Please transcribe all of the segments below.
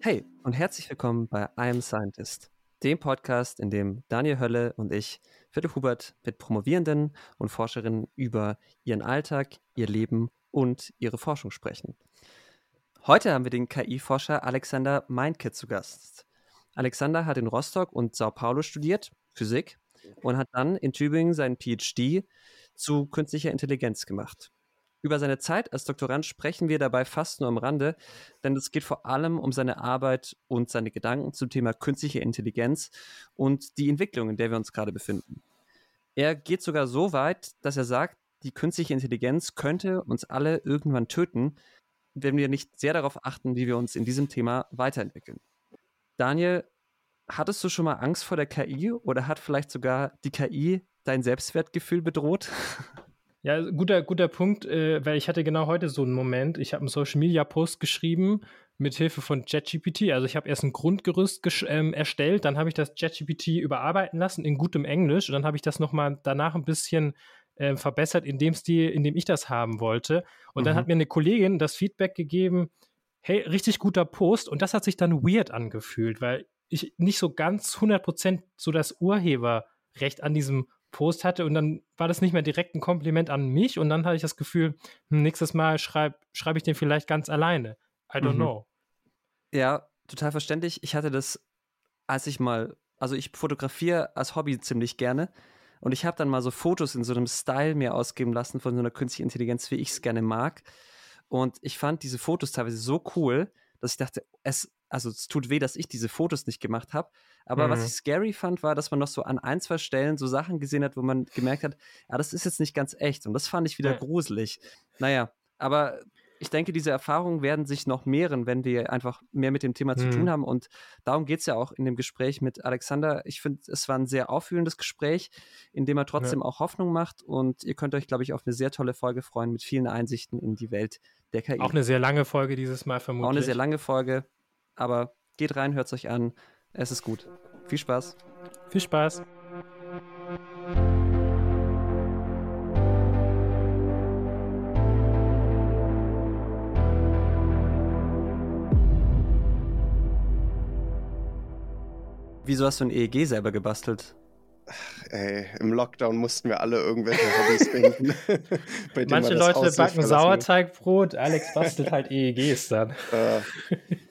Hey und herzlich willkommen bei I Am Scientist, dem Podcast, in dem Daniel Hölle und ich, Philipp Hubert, mit Promovierenden und Forscherinnen über ihren Alltag, ihr Leben und ihre Forschung sprechen. Heute haben wir den KI-Forscher Alexander Meinke zu Gast. Alexander hat in Rostock und Sao Paulo studiert, Physik, und hat dann in Tübingen seinen PhD zu künstlicher Intelligenz gemacht. Über seine Zeit als Doktorand sprechen wir dabei fast nur am Rande, denn es geht vor allem um seine Arbeit und seine Gedanken zum Thema künstliche Intelligenz und die Entwicklung, in der wir uns gerade befinden. Er geht sogar so weit, dass er sagt, die künstliche Intelligenz könnte uns alle irgendwann töten, wenn wir nicht sehr darauf achten, wie wir uns in diesem Thema weiterentwickeln. Daniel, hattest du schon mal Angst vor der KI oder hat vielleicht sogar die KI dein Selbstwertgefühl bedroht? Ja, guter, guter Punkt, äh, weil ich hatte genau heute so einen Moment. Ich habe einen Social Media Post geschrieben mit Hilfe von ChatGPT. Also ich habe erst ein Grundgerüst ähm, erstellt, dann habe ich das ChatGPT überarbeiten lassen in gutem Englisch und dann habe ich das nochmal danach ein bisschen äh, verbessert in dem Stil, in dem ich das haben wollte. Und mhm. dann hat mir eine Kollegin das Feedback gegeben, hey, richtig guter Post. Und das hat sich dann weird angefühlt, weil ich nicht so ganz 100% so das Urheberrecht an diesem Post hatte und dann war das nicht mehr direkt ein Kompliment an mich und dann hatte ich das Gefühl, hm, nächstes Mal schreibe schreib ich den vielleicht ganz alleine. I don't mhm. know. Ja, total verständlich. Ich hatte das, als ich mal, also ich fotografiere als Hobby ziemlich gerne und ich habe dann mal so Fotos in so einem Style mir ausgeben lassen von so einer künstlichen Intelligenz, wie ich es gerne mag. Und ich fand diese Fotos teilweise so cool, dass ich dachte, es, also es tut weh, dass ich diese Fotos nicht gemacht habe. Aber mhm. was ich scary fand, war, dass man noch so an ein, zwei Stellen so Sachen gesehen hat, wo man gemerkt hat, ja, das ist jetzt nicht ganz echt. Und das fand ich wieder ja. gruselig. Naja, aber ich denke, diese Erfahrungen werden sich noch mehren, wenn wir einfach mehr mit dem Thema mhm. zu tun mhm. haben. Und darum geht es ja auch in dem Gespräch mit Alexander. Ich finde, es war ein sehr auffühlendes Gespräch, in dem er trotzdem ja. auch Hoffnung macht. Und ihr könnt euch, glaube ich, auf eine sehr tolle Folge freuen mit vielen Einsichten in die Welt der KI. Auch eine sehr lange Folge dieses Mal vermutlich. Auch eine sehr lange Folge. Aber geht rein, hört es euch an. Es ist gut. Viel Spaß. Viel Spaß. Wieso hast du ein EEG selber gebastelt? Ey, im Lockdown mussten wir alle irgendwelche Hobbys finden. Manche Leute backen Sauerteigbrot, Alex bastelt halt EEGs dann. Äh,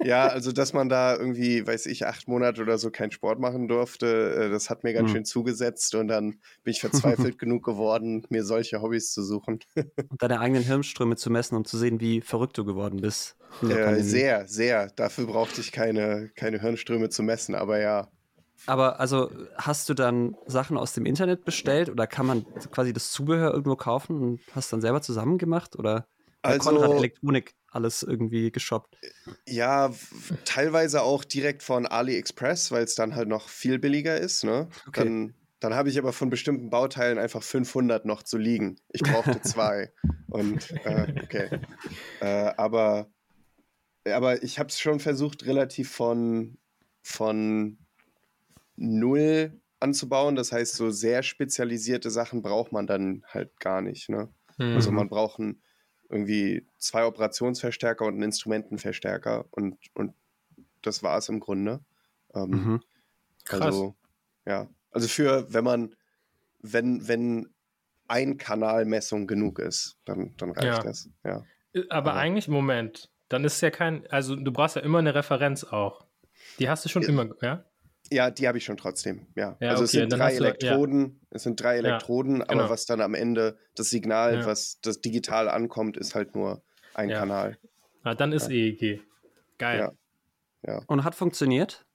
ja, also dass man da irgendwie, weiß ich, acht Monate oder so keinen Sport machen durfte, äh, das hat mir ganz hm. schön zugesetzt und dann bin ich verzweifelt genug geworden, mir solche Hobbys zu suchen. und deine eigenen Hirnströme zu messen, um zu sehen, wie verrückt du geworden bist. Äh, sehr, sehr. Dafür brauchte ich keine, keine Hirnströme zu messen, aber ja, aber also hast du dann Sachen aus dem Internet bestellt oder kann man quasi das Zubehör irgendwo kaufen und hast dann selber zusammen gemacht oder also, Konrad Elektronik alles irgendwie geshoppt? Ja, teilweise auch direkt von AliExpress, weil es dann halt noch viel billiger ist. Ne? Okay. Dann, dann habe ich aber von bestimmten Bauteilen einfach 500 noch zu liegen. Ich brauchte zwei. und äh, okay. Äh, aber, aber ich habe es schon versucht, relativ von, von null anzubauen. Das heißt, so sehr spezialisierte Sachen braucht man dann halt gar nicht. Ne? Mhm. Also man braucht ein, irgendwie zwei Operationsverstärker und einen Instrumentenverstärker und, und das war es im Grunde. Ähm, mhm. Krass. Also, ja. Also für, wenn man, wenn, wenn ein Kanalmessung genug ist, dann, dann reicht ja. das. Ja. Äh, aber, Aber eigentlich, Moment, dann ist ja kein, also du brauchst ja immer eine Referenz auch. Die hast du schon ja. immer, ja? Ja, die habe ich schon trotzdem, ja. ja also okay, es sind drei Elektroden, du, ja. es sind drei Elektroden, ja, genau. aber was dann am Ende das Signal, was das digital ankommt, ist halt nur ein Kanal. Ah, dann ist EEG. Geil. Ja. Und hat funktioniert?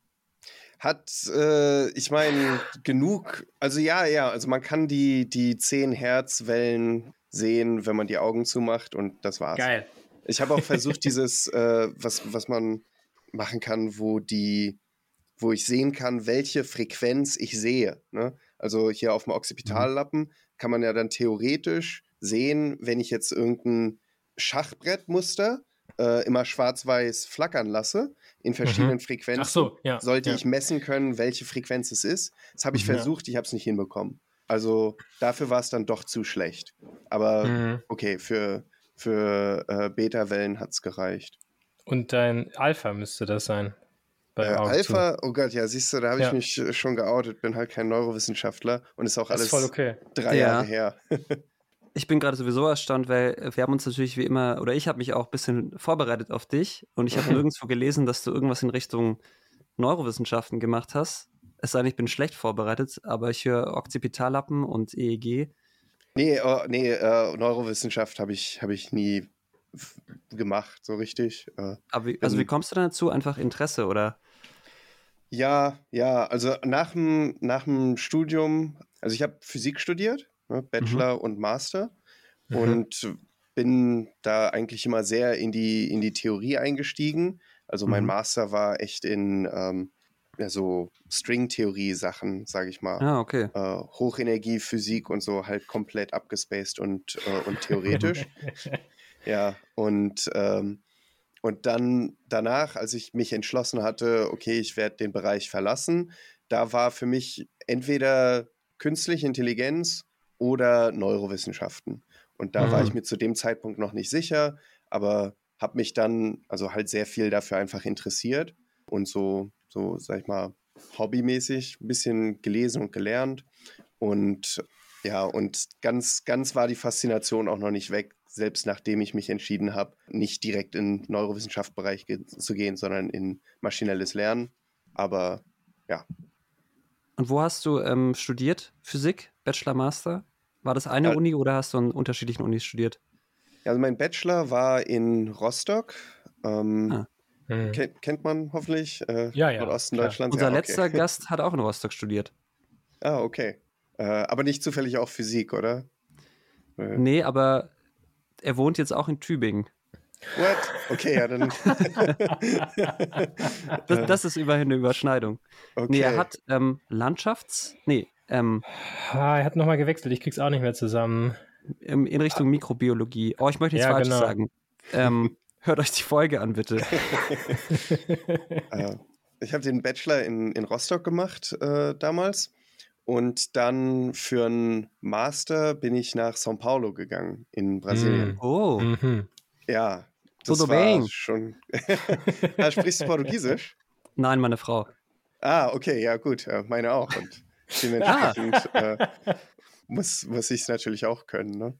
Hat, äh, ich meine, genug, also ja, ja, also man kann die, die 10 Hertz Wellen sehen, wenn man die Augen zumacht und das war's. Geil. Ich habe auch versucht, dieses, äh, was, was man machen kann, wo die wo ich sehen kann, welche Frequenz ich sehe. Ne? Also hier auf dem Occipitallappen mhm. kann man ja dann theoretisch sehen, wenn ich jetzt irgendein Schachbrettmuster äh, immer schwarz-weiß flackern lasse, in mhm. verschiedenen mhm. Frequenzen, so, ja, sollte ja. ich messen können, welche Frequenz es ist. Das habe ich versucht, ich habe es nicht hinbekommen. Also dafür war es dann doch zu schlecht. Aber mhm. okay, für Für äh, Beta-Wellen hat es gereicht. Und dein Alpha müsste das sein. Äh, Alpha, oh Gott, ja, siehst du, da habe ja. ich mich äh, schon geoutet, bin halt kein Neurowissenschaftler und ist auch alles ist okay. drei ja. Jahre her. ich bin gerade sowieso erstaunt, weil wir haben uns natürlich wie immer, oder ich habe mich auch ein bisschen vorbereitet auf dich und ich habe nirgendwo gelesen, dass du irgendwas in Richtung Neurowissenschaften gemacht hast. Es sei denn, ich bin schlecht vorbereitet, aber ich höre Occipitallappen und EEG. Nee, oh, nee äh, Neurowissenschaft habe ich, hab ich nie gemacht, so richtig. Äh, aber wie, also wie kommst du dazu? Einfach Interesse oder? Ja, ja, also nach dem, nach dem Studium, also ich habe Physik studiert, ne, Bachelor mhm. und Master mhm. und bin da eigentlich immer sehr in die, in die Theorie eingestiegen. Also mein mhm. Master war echt in ähm, ja, so String-Theorie-Sachen, sage ich mal. Ah, okay. Äh, Hochenergie, Physik und so halt komplett abgespaced und, äh, und theoretisch. ja, und, ähm, und dann danach, als ich mich entschlossen hatte, okay, ich werde den Bereich verlassen, da war für mich entweder künstliche Intelligenz oder Neurowissenschaften. Und da mhm. war ich mhm. mir zu dem Zeitpunkt noch nicht sicher, aber habe mich dann also halt sehr viel dafür einfach interessiert und so so, sag ich mal, hobbymäßig ein bisschen gelesen und gelernt. Und ja, und ganz, ganz war die Faszination auch noch nicht weg, selbst nachdem ich mich entschieden habe, nicht direkt in den Neurowissenschaftsbereich ge zu gehen, sondern in maschinelles Lernen. Aber ja. Und wo hast du ähm, studiert? Physik, Bachelor, Master? War das eine ja. Uni oder hast du an unterschiedlichen Unis studiert? Ja, also mein Bachelor war in Rostock. Ähm, ah. Mhm. Kennt, kennt man hoffentlich. Äh, ja, ja. Osten Deutschlands. Unser ja, okay. letzter Gast hat auch in Rostock studiert. Ah, okay. Äh, aber nicht zufällig auch Physik, oder? Äh. Nee, aber er wohnt jetzt auch in Tübingen. What? Okay, ja, dann. das, das, ist immerhin eine Überschneidung. Okay. Nee, er hat ähm, Landschafts. Nee, ähm, ah, er hat nochmal gewechselt, ich krieg's auch nicht mehr zusammen. In Richtung Mikrobiologie. Oh, ich möchte nichts ja, Falsches genau. sagen. Ähm, Hört euch die Folge an, bitte. äh, ich habe den Bachelor in, in Rostock gemacht äh, damals. Und dann für einen Master bin ich nach São Paulo gegangen, in Brasilien. Mm. Oh. Mhm. Ja, das Tudo war bem. schon. ah, sprichst du Portugiesisch? Nein, meine Frau. Ah, okay, ja gut, meine auch. Und dementsprechend ah. äh, muss, muss ich es natürlich auch können. Ne?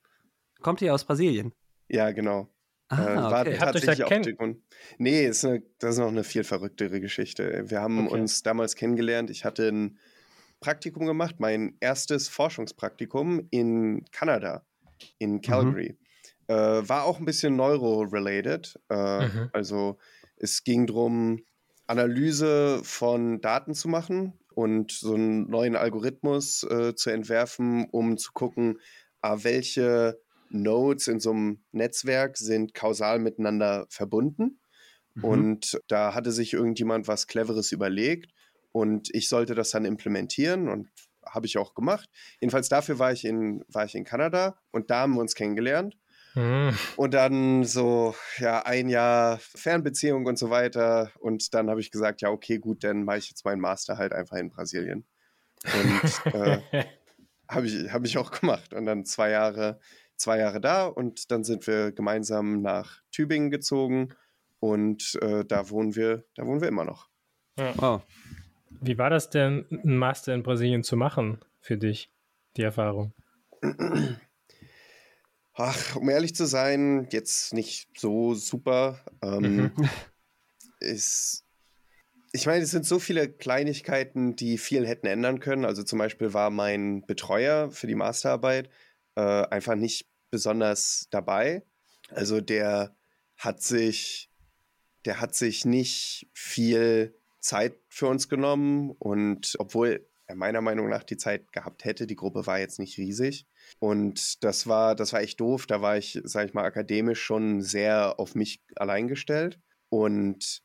Kommt ihr aus Brasilien? Ja, genau. Ah, äh, war okay. tatsächlich auch Grund. Nee, ist eine, das ist noch eine viel verrücktere Geschichte. Wir haben okay. uns damals kennengelernt. Ich hatte ein Praktikum gemacht, mein erstes Forschungspraktikum in Kanada, in mhm. Calgary. Mhm. Äh, war auch ein bisschen neuro-related. Äh, mhm. Also es ging darum, Analyse von Daten zu machen und so einen neuen Algorithmus äh, zu entwerfen, um zu gucken, ah, welche Nodes in so einem Netzwerk sind kausal miteinander verbunden. Mhm. Und da hatte sich irgendjemand was Cleveres überlegt und ich sollte das dann implementieren und habe ich auch gemacht. Jedenfalls dafür war ich in, war ich in Kanada und da haben wir uns kennengelernt. Mhm. Und dann so, ja, ein Jahr Fernbeziehung und so weiter. Und dann habe ich gesagt, ja, okay, gut, dann mache ich jetzt meinen Master halt einfach in Brasilien. Und äh, habe ich, hab ich auch gemacht. Und dann zwei Jahre zwei Jahre da und dann sind wir gemeinsam nach Tübingen gezogen und äh, da wohnen wir, da wohnen wir immer noch. Ja. Oh. Wie war das denn, einen Master in Brasilien zu machen für dich, die Erfahrung? Ach, um ehrlich zu sein, jetzt nicht so super. Ähm, mhm. ist, ich meine, es sind so viele Kleinigkeiten, die viel hätten ändern können. Also zum Beispiel war mein Betreuer für die Masterarbeit äh, einfach nicht besonders dabei. Also der hat sich, der hat sich nicht viel Zeit für uns genommen und obwohl er meiner Meinung nach die Zeit gehabt hätte, die Gruppe war jetzt nicht riesig und das war, das war echt doof. Da war ich, sag ich mal, akademisch schon sehr auf mich allein gestellt und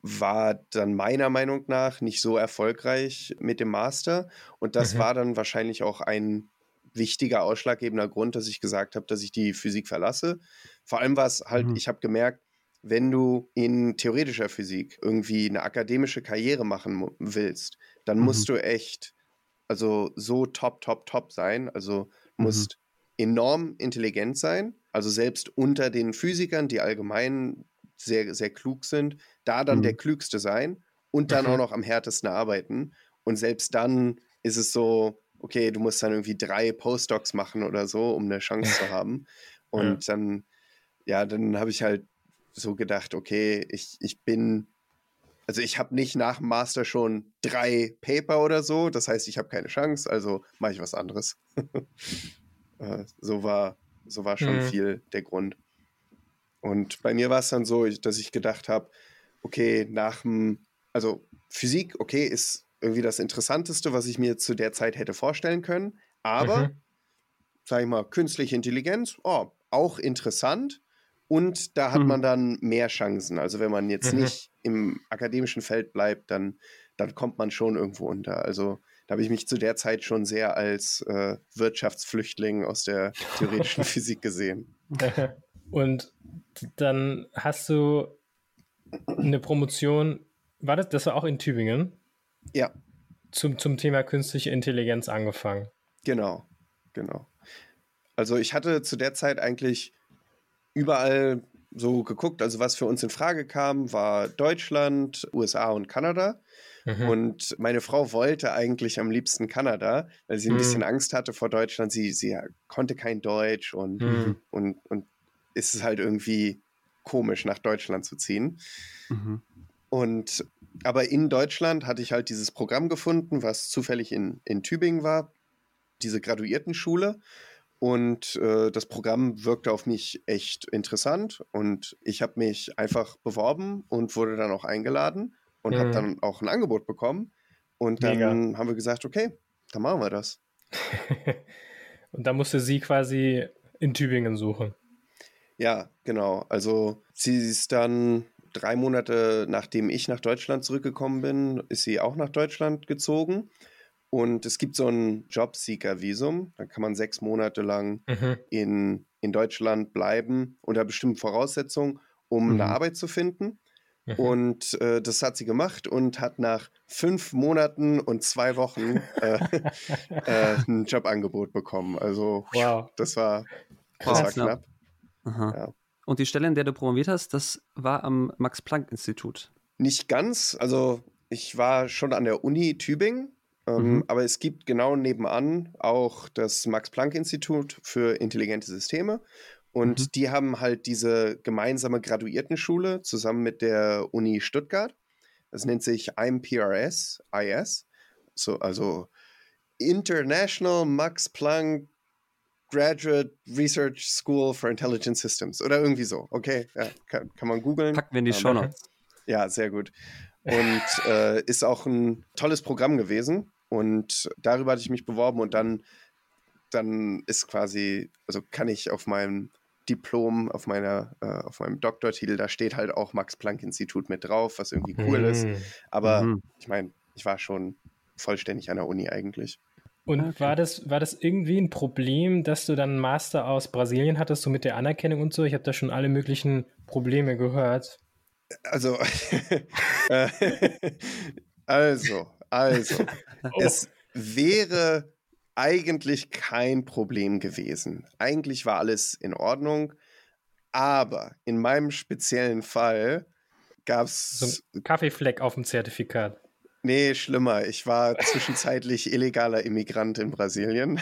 war dann meiner Meinung nach nicht so erfolgreich mit dem Master und das mhm. war dann wahrscheinlich auch ein wichtiger, ausschlaggebender Grund, dass ich gesagt habe, dass ich die Physik verlasse. Vor allem war es halt, mhm. ich habe gemerkt, wenn du in theoretischer Physik irgendwie eine akademische Karriere machen willst, dann mhm. musst du echt, also so top, top, top sein. Also musst mhm. enorm intelligent sein Also selbst unter den Physikern, die allgemein sehr, sehr klug sind, da dann mhm. der Klügste sein und dann auch noch am härtesten arbeiten. Und selbst dann ist es so, okay, du musst dann irgendwie drei Postdocs machen oder so, um eine Chance zu haben. Und ja. dann, ja, dann habe ich halt so gedacht, okay, ich, ich bin, also ich habe nicht nach dem Master schon drei Paper oder so, das heißt, ich habe keine Chance, also mache ich was anderes. Äh, so war, so war schon mhm. viel der Grund. Und bei mir war es dann so, dass ich gedacht habe, okay, nach dem, also Physik, okay, ist irgendwie das Interessanteste, was ich mir zu der Zeit hätte vorstellen können. Aber, mhm. sag ich mal, künstliche Intelligenz, oh, auch interessant. Und da hat mhm. man dann mehr Chancen. Also wenn man jetzt mhm. nicht im akademischen Feld bleibt, dann, dann kommt man schon irgendwo unter. Also da habe ich mich zu der Zeit schon sehr als äh, Wirtschaftsflüchtling aus der theoretischen Physik gesehen. Und dann hast du eine Promotion, war das, das war auch in Tübingen? Ja. Zum, zum Thema künstliche Intelligenz angefangen. Genau, genau. Also ich hatte zu der Zeit eigentlich überall so geguckt, also was für uns in Frage kam, war Deutschland, USA und Kanada. Mhm. Und meine Frau wollte eigentlich am liebsten Kanada, weil sie ein mhm. bisschen Angst hatte vor Deutschland. Sie, sie konnte kein Deutsch und, mhm. und, und ist es halt irgendwie komisch, nach Deutschland zu ziehen. Mhm. Und aber in Deutschland hatte ich halt dieses Programm gefunden, was zufällig in, in Tübingen war, diese Graduiertenschule. Und äh, das Programm wirkte auf mich echt interessant. Und ich habe mich einfach beworben und wurde dann auch eingeladen und mhm. habe dann auch ein Angebot bekommen. Und dann Mega. haben wir gesagt, okay, dann machen wir das. und da musste sie quasi in Tübingen suchen. Ja, genau. Also sie ist dann drei Monate nachdem ich nach Deutschland zurückgekommen bin, ist sie auch nach Deutschland gezogen. Und es gibt so ein Jobseeker-Visum. Da kann man sechs Monate lang mhm. in, in Deutschland bleiben unter bestimmten Voraussetzungen, um mhm. eine Arbeit zu finden. Mhm. Und äh, das hat sie gemacht und hat nach fünf Monaten und zwei Wochen äh, äh, ein Jobangebot bekommen. Also wow. das war, das war knapp. Ja. Und die Stelle, in der du promoviert hast, das war am Max-Planck-Institut. Nicht ganz. Also ich war schon an der Uni Tübingen, ähm, mhm. aber es gibt genau nebenan auch das Max-Planck-Institut für intelligente Systeme. Und mhm. die haben halt diese gemeinsame Graduiertenschule zusammen mit der Uni Stuttgart. Das nennt sich IMPRS, IS. So, also International Max Planck Graduate Research School for Intelligent Systems oder irgendwie so. Okay, ja, kann, kann man googeln. Packen wir in die Show Notes. Ja, sehr gut. Und äh, ist auch ein tolles Programm gewesen. Und darüber hatte ich mich beworben und dann, dann ist quasi, also kann ich auf meinem Diplom, auf meiner, äh, auf meinem Doktortitel, da steht halt auch Max-Planck-Institut mit drauf, was irgendwie cool mhm. ist. Aber mhm. ich meine, ich war schon vollständig an der Uni eigentlich. Und okay. war, das, war das irgendwie ein Problem, dass du dann einen Master aus Brasilien hattest, so mit der Anerkennung und so? Ich habe da schon alle möglichen Probleme gehört. Also, äh, also, also, oh. es wäre eigentlich kein Problem gewesen. Eigentlich war alles in Ordnung, aber in meinem speziellen Fall gab es. So ein Kaffeefleck auf dem Zertifikat. Nee, schlimmer. Ich war zwischenzeitlich illegaler Immigrant in Brasilien.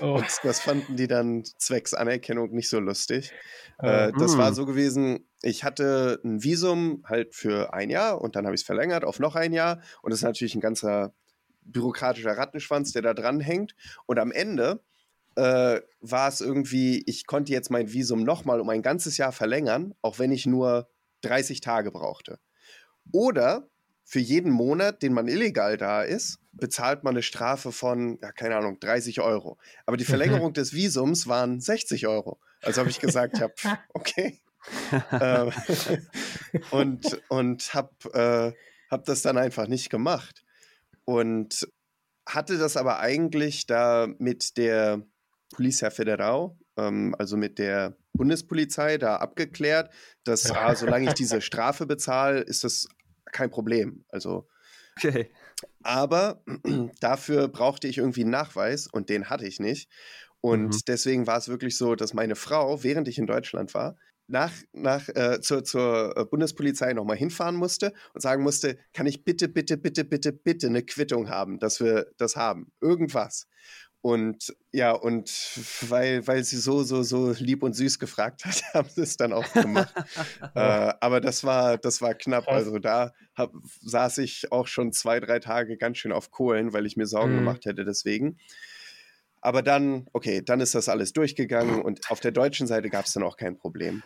Oh. Und das fanden die dann zwecks Anerkennung nicht so lustig. Oh. Äh, das war hm. so gewesen, ich hatte ein Visum halt für ein Jahr und dann habe ich es verlängert auf noch ein Jahr. Und das ist natürlich ein ganzer bürokratischer Rattenschwanz, der da dran hängt. Und am Ende äh, war es irgendwie, ich konnte jetzt mein Visum nochmal um ein ganzes Jahr verlängern, auch wenn ich nur 30 Tage brauchte. Oder für jeden Monat, den man illegal da ist, bezahlt man eine Strafe von, ja, keine Ahnung, 30 Euro. Aber die Verlängerung des Visums waren 60 Euro. Also habe ich gesagt, ja, okay. Ähm, und und habe äh, hab das dann einfach nicht gemacht. Und hatte das aber eigentlich da mit der Polizia Federal, ähm, also mit der Bundespolizei, da abgeklärt, dass ah, solange ich diese Strafe bezahle, ist das kein Problem. Also. Okay. Aber dafür brauchte ich irgendwie einen Nachweis und den hatte ich nicht. Und mhm. deswegen war es wirklich so, dass meine Frau, während ich in Deutschland war, nach, nach äh, zur, zur äh, Bundespolizei nochmal hinfahren musste und sagen musste, kann ich bitte, bitte, bitte, bitte, bitte eine Quittung haben, dass wir das haben. Irgendwas. Und ja, und weil, weil sie so, so, so lieb und süß gefragt hat, haben sie es dann auch gemacht. äh, aber das war, das war knapp. Also da hab, saß ich auch schon zwei, drei Tage ganz schön auf Kohlen, weil ich mir Sorgen mhm. gemacht hätte deswegen. Aber dann, okay, dann ist das alles durchgegangen und auf der deutschen Seite gab es dann auch kein Problem.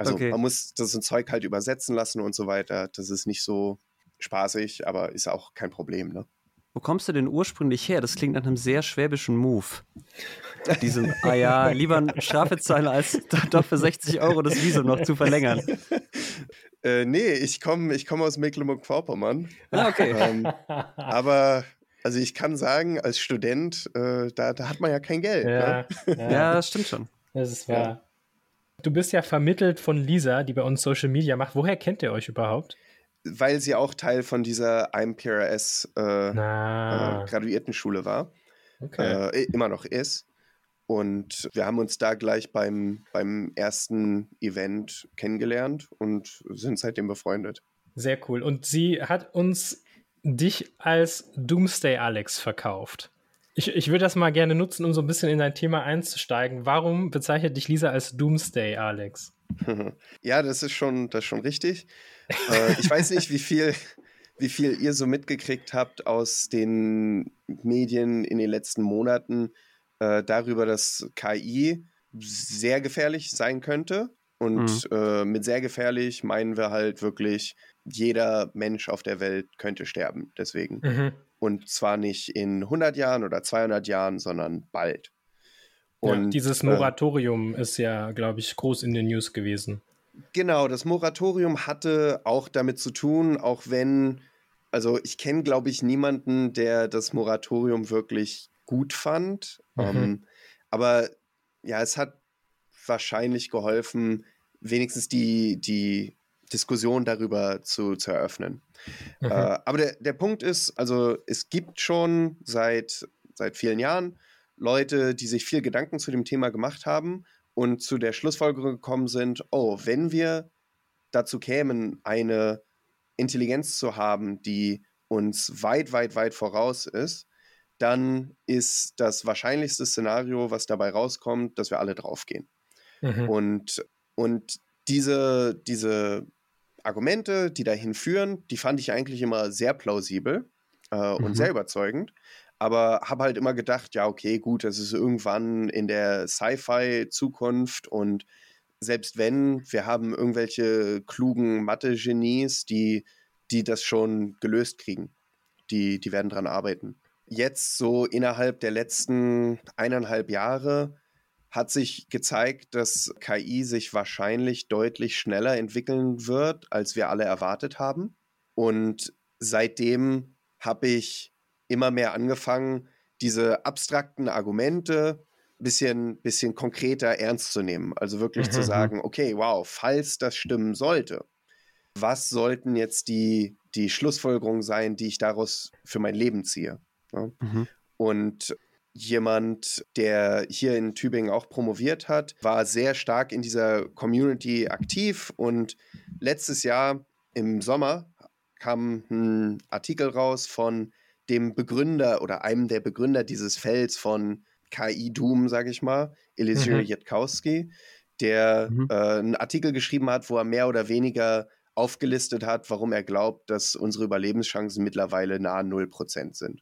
Also okay. man muss das Zeug halt übersetzen lassen und so weiter. Das ist nicht so spaßig, aber ist auch kein Problem, ne? Wo kommst du denn ursprünglich her? Das klingt nach einem sehr schwäbischen Move. Diesen, ah ja, lieber eine Strafe zahlen, als doch für 60 Euro das Visum noch zu verlängern. Äh, nee, ich komme ich komm aus Mecklenburg-Vorpommern. Ah, okay. Ähm, aber also ich kann sagen, als Student, äh, da, da hat man ja kein Geld. Ja, ne? ja. ja das stimmt schon. Das ist wahr. Ja. Du bist ja vermittelt von Lisa, die bei uns Social Media macht. Woher kennt ihr euch überhaupt? Weil sie auch Teil von dieser IMPRS äh, äh, Graduiertenschule war. Okay. Äh, immer noch ist. Und wir haben uns da gleich beim, beim ersten Event kennengelernt und sind seitdem befreundet. Sehr cool. Und sie hat uns dich als Doomsday Alex verkauft. Ich, ich würde das mal gerne nutzen, um so ein bisschen in dein Thema einzusteigen. Warum bezeichnet dich Lisa als Doomsday, Alex? Ja, das ist schon, das ist schon richtig. äh, ich weiß nicht, wie viel, wie viel ihr so mitgekriegt habt aus den Medien in den letzten Monaten äh, darüber, dass KI sehr gefährlich sein könnte. Und mhm. äh, mit sehr gefährlich meinen wir halt wirklich, jeder Mensch auf der Welt könnte sterben. Deswegen. Mhm. Und zwar nicht in 100 Jahren oder 200 Jahren, sondern bald. Und ja, dieses äh, Moratorium äh, ist ja, glaube ich, groß in den News gewesen. Genau, das Moratorium hatte auch damit zu tun, auch wenn, also ich kenne, glaube ich, niemanden, der das Moratorium wirklich gut fand. Mhm. Ähm, aber ja, es hat wahrscheinlich geholfen, wenigstens die, die Diskussion darüber zu, zu eröffnen. Mhm. Äh, aber der, der Punkt ist, also es gibt schon seit, seit vielen Jahren Leute, die sich viel Gedanken zu dem Thema gemacht haben und zu der Schlussfolgerung gekommen sind, oh, wenn wir dazu kämen, eine Intelligenz zu haben, die uns weit, weit, weit voraus ist, dann ist das wahrscheinlichste Szenario, was dabei rauskommt, dass wir alle draufgehen. Mhm. Und, und diese, diese Argumente, die dahin führen, die fand ich eigentlich immer sehr plausibel äh, mhm. und sehr überzeugend. Aber habe halt immer gedacht, ja, okay, gut, das ist irgendwann in der Sci-Fi-Zukunft und selbst wenn, wir haben irgendwelche klugen Mathe-Genies, die, die das schon gelöst kriegen. Die, die werden dran arbeiten. Jetzt so innerhalb der letzten eineinhalb Jahre hat sich gezeigt, dass KI sich wahrscheinlich deutlich schneller entwickeln wird, als wir alle erwartet haben. Und seitdem habe ich immer mehr angefangen, diese abstrakten Argumente ein bisschen, bisschen konkreter ernst zu nehmen. Also wirklich mhm. zu sagen, okay, wow, falls das stimmen sollte, was sollten jetzt die, die Schlussfolgerungen sein, die ich daraus für mein Leben ziehe? Ja? Mhm. Und jemand, der hier in Tübingen auch promoviert hat, war sehr stark in dieser Community aktiv und letztes Jahr im Sommer kam ein Artikel raus von dem Begründer oder einem der Begründer dieses Felds von KI Doom, sage ich mal, Elisir mhm. Jatkowski, der mhm. äh, einen Artikel geschrieben hat, wo er mehr oder weniger aufgelistet hat, warum er glaubt, dass unsere Überlebenschancen mittlerweile nahe 0% sind.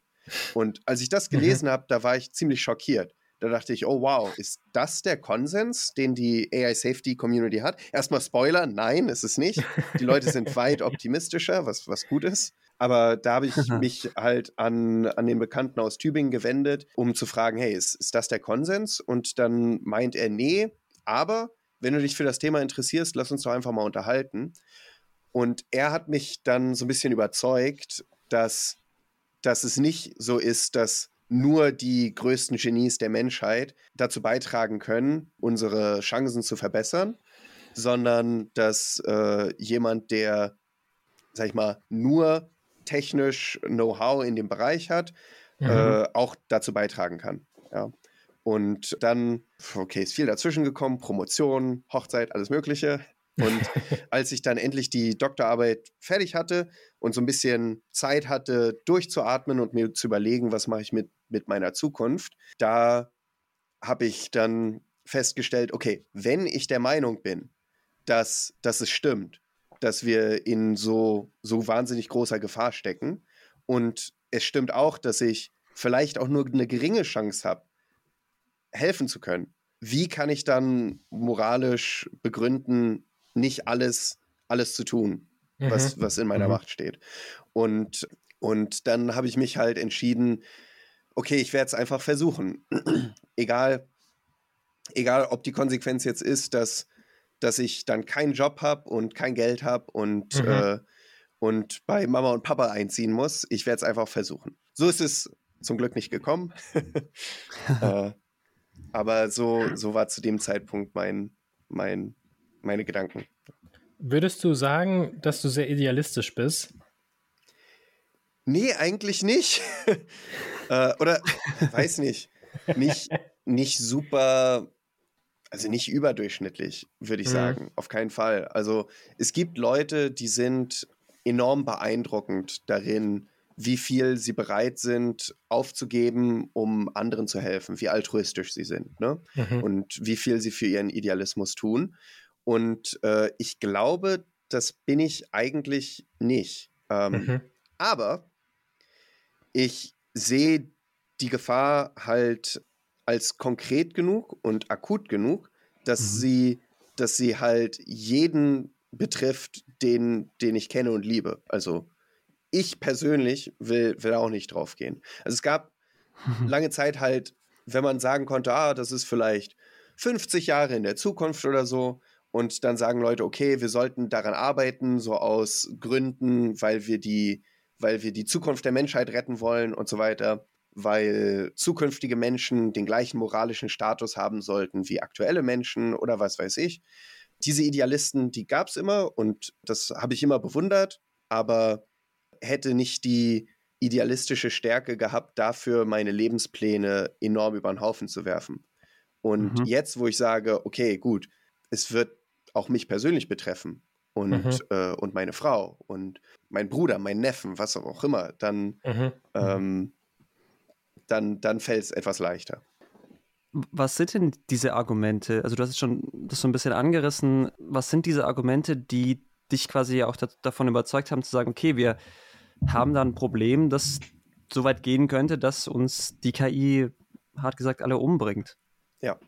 Und als ich das mhm. gelesen mhm. habe, da war ich ziemlich schockiert. Da dachte ich, oh wow, ist das der Konsens, den die AI Safety Community hat? Erstmal Spoiler, nein, ist es nicht. Die Leute sind weit optimistischer, was, was gut ist. Aber da habe ich mich halt an, an den Bekannten aus Tübingen gewendet, um zu fragen, hey, ist, ist das der Konsens? Und dann meint er, nee, aber wenn du dich für das Thema interessierst, lass uns doch einfach mal unterhalten. Und er hat mich dann so ein bisschen überzeugt, dass dass es nicht so ist, dass nur die größten Genies der Menschheit dazu beitragen können, unsere Chancen zu verbessern, sondern dass äh, jemand, der, sag ich mal, nur technisch Know-how in dem Bereich hat, mhm. äh, auch dazu beitragen kann. Ja. Und dann, okay, ist viel dazwischen gekommen, Promotion, Hochzeit, alles Mögliche. Und als ich dann endlich die Doktorarbeit fertig hatte und so ein bisschen Zeit hatte, durchzuatmen und mir zu überlegen, was mache ich mit, mit meiner Zukunft, da habe ich dann festgestellt, okay, wenn ich der Meinung bin, dass, dass es stimmt, dass wir in so, so wahnsinnig großer Gefahr stecken und es stimmt auch, dass ich vielleicht auch nur eine geringe Chance habe, helfen zu können. Wie kann ich dann moralisch begründen, nicht alles, alles zu tun, mhm. was, was in meiner mhm. Macht steht? Und, und dann habe ich mich halt entschieden, okay, ich werde es einfach versuchen. egal, egal, ob die Konsequenz jetzt ist, dass, dass ich dann keinen Job habe und kein Geld habe und, mhm. äh, und bei Mama und Papa einziehen muss. Ich werde es einfach versuchen. So ist es zum Glück nicht gekommen. äh, aber so, so war zu dem Zeitpunkt mein, mein, meine Gedanken. Würdest du sagen, dass du sehr idealistisch bist? Nee, eigentlich nicht. äh, oder weiß nicht. Nicht, nicht super, also nicht überdurchschnittlich, würde ich mhm. sagen. Auf keinen Fall. Also es gibt Leute, die sind enorm beeindruckend darin, wie viel sie bereit sind aufzugeben, um anderen zu helfen, wie altruistisch sie sind ne? Mhm. und wie viel sie für ihren Idealismus tun. Und äh, ich glaube, das bin ich eigentlich nicht. Ähm, mhm. Aber ich sehe die Gefahr halt als konkret genug und akut genug, dass mhm. sie, dass sie halt jeden betrifft, den, den ich kenne und liebe. Also ich persönlich will, will auch nicht drauf gehen. Also es gab lange Zeit halt, wenn man sagen konnte, ah, das ist vielleicht 50 Jahre in der Zukunft oder so, und dann sagen Leute, okay, wir sollten daran arbeiten, so aus Gründen, weil wir die, weil wir die Zukunft der Menschheit retten wollen und so weiter, weil zukünftige Menschen den gleichen moralischen Status haben sollten wie aktuelle Menschen oder was weiß ich. Diese Idealisten, die gab es immer und das habe ich immer bewundert, aber hätte nicht die idealistische Stärke gehabt, dafür meine Lebenspläne enorm über den Haufen zu werfen. Und mhm. jetzt, wo ich sage, okay, gut, es wird auch mich persönlich betreffen und, mhm. äh, und meine Frau und mein Bruder, mein Neffen, was auch immer, dann, mhm. ähm, dann, dann fällt es etwas leichter. Was sind denn diese Argumente? Also du hast es schon das so ein bisschen angerissen. Was sind diese Argumente, die dich quasi auch davon überzeugt haben zu sagen, okay, wir haben da ein Problem, das so weit gehen könnte, dass uns die KI, hart gesagt, alle umbringt. Ja.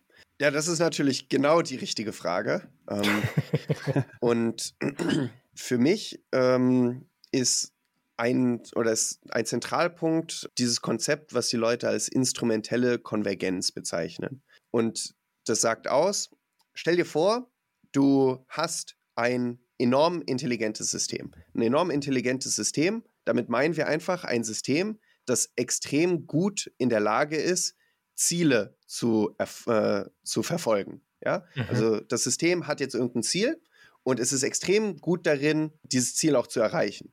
Ja, das ist natürlich genau die richtige Frage. Ähm, und für mich ähm, ist ein oder ist ein Zentralpunkt dieses Konzept, was die Leute als instrumentelle Konvergenz bezeichnen. Und das sagt aus, stell dir vor, du hast ein enorm intelligentes System. Ein enorm intelligentes System damit meinen wir einfach ein System, das extrem gut in der Lage ist, Ziele zu, äh, zu verfolgen. Ja? Mhm. Also das System hat jetzt irgendein Ziel und es ist extrem gut darin, dieses Ziel auch zu erreichen.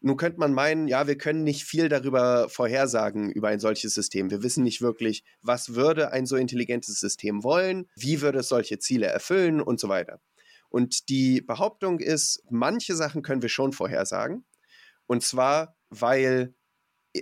Nun könnte man meinen, ja, wir können nicht viel darüber vorhersagen über ein solches System. Wir wissen nicht wirklich, was würde ein so intelligentes System wollen, wie würde es solche Ziele erfüllen und so weiter. Und die Behauptung ist, manche Sachen können wir schon vorhersagen, und zwar, weil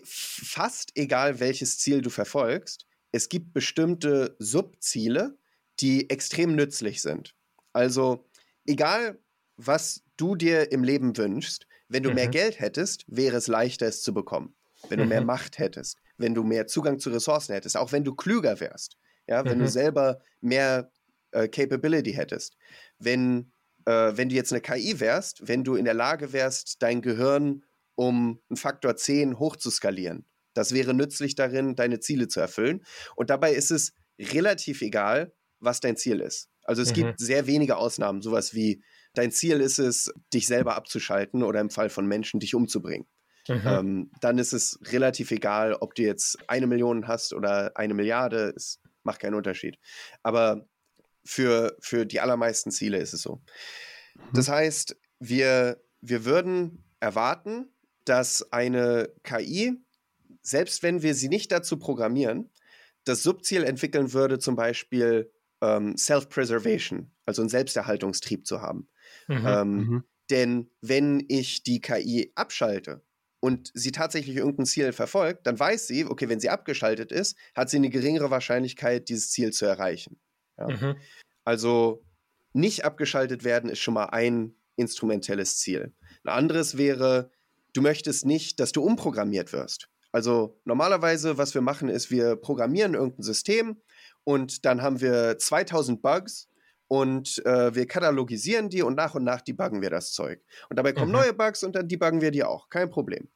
fast egal welches Ziel du verfolgst, es gibt bestimmte Subziele, die extrem nützlich sind. Also egal, was du dir im Leben wünschst, wenn du mhm. mehr Geld hättest, wäre es leichter, es zu bekommen. Wenn du mhm. mehr Macht hättest, wenn du mehr Zugang zu Ressourcen hättest, auch wenn du klüger wärst, ja, wenn mhm. du selber mehr äh, Capability hättest, wenn, äh, wenn du jetzt eine KI wärst, wenn du in der Lage wärst, dein Gehirn um einen Faktor 10 hochzuskalieren. Das wäre nützlich darin, deine Ziele zu erfüllen. Und dabei ist es relativ egal, was dein Ziel ist. Also es mhm. gibt sehr wenige Ausnahmen, sowas wie dein Ziel ist es, dich selber abzuschalten oder im Fall von Menschen dich umzubringen. Mhm. Ähm, dann ist es relativ egal, ob du jetzt eine Million hast oder eine Milliarde, es macht keinen Unterschied. Aber für, für die allermeisten Ziele ist es so. Mhm. Das heißt, wir, wir würden erwarten, dass eine KI, selbst wenn wir sie nicht dazu programmieren, das Subziel entwickeln würde, zum Beispiel ähm, Self-Preservation, also einen Selbsterhaltungstrieb zu haben. Mhm. Ähm, mhm. Denn wenn ich die KI abschalte und sie tatsächlich irgendein Ziel verfolgt, dann weiß sie, okay, wenn sie abgeschaltet ist, hat sie eine geringere Wahrscheinlichkeit, dieses Ziel zu erreichen. Ja? Mhm. Also nicht abgeschaltet werden ist schon mal ein instrumentelles Ziel. Ein anderes wäre, du möchtest nicht, dass du umprogrammiert wirst. Also normalerweise, was wir machen, ist, wir programmieren irgendein System und dann haben wir 2000 Bugs und äh, wir katalogisieren die und nach und nach debuggen wir das Zeug. Und dabei kommen mhm. neue Bugs und dann debuggen wir die auch. Kein Problem.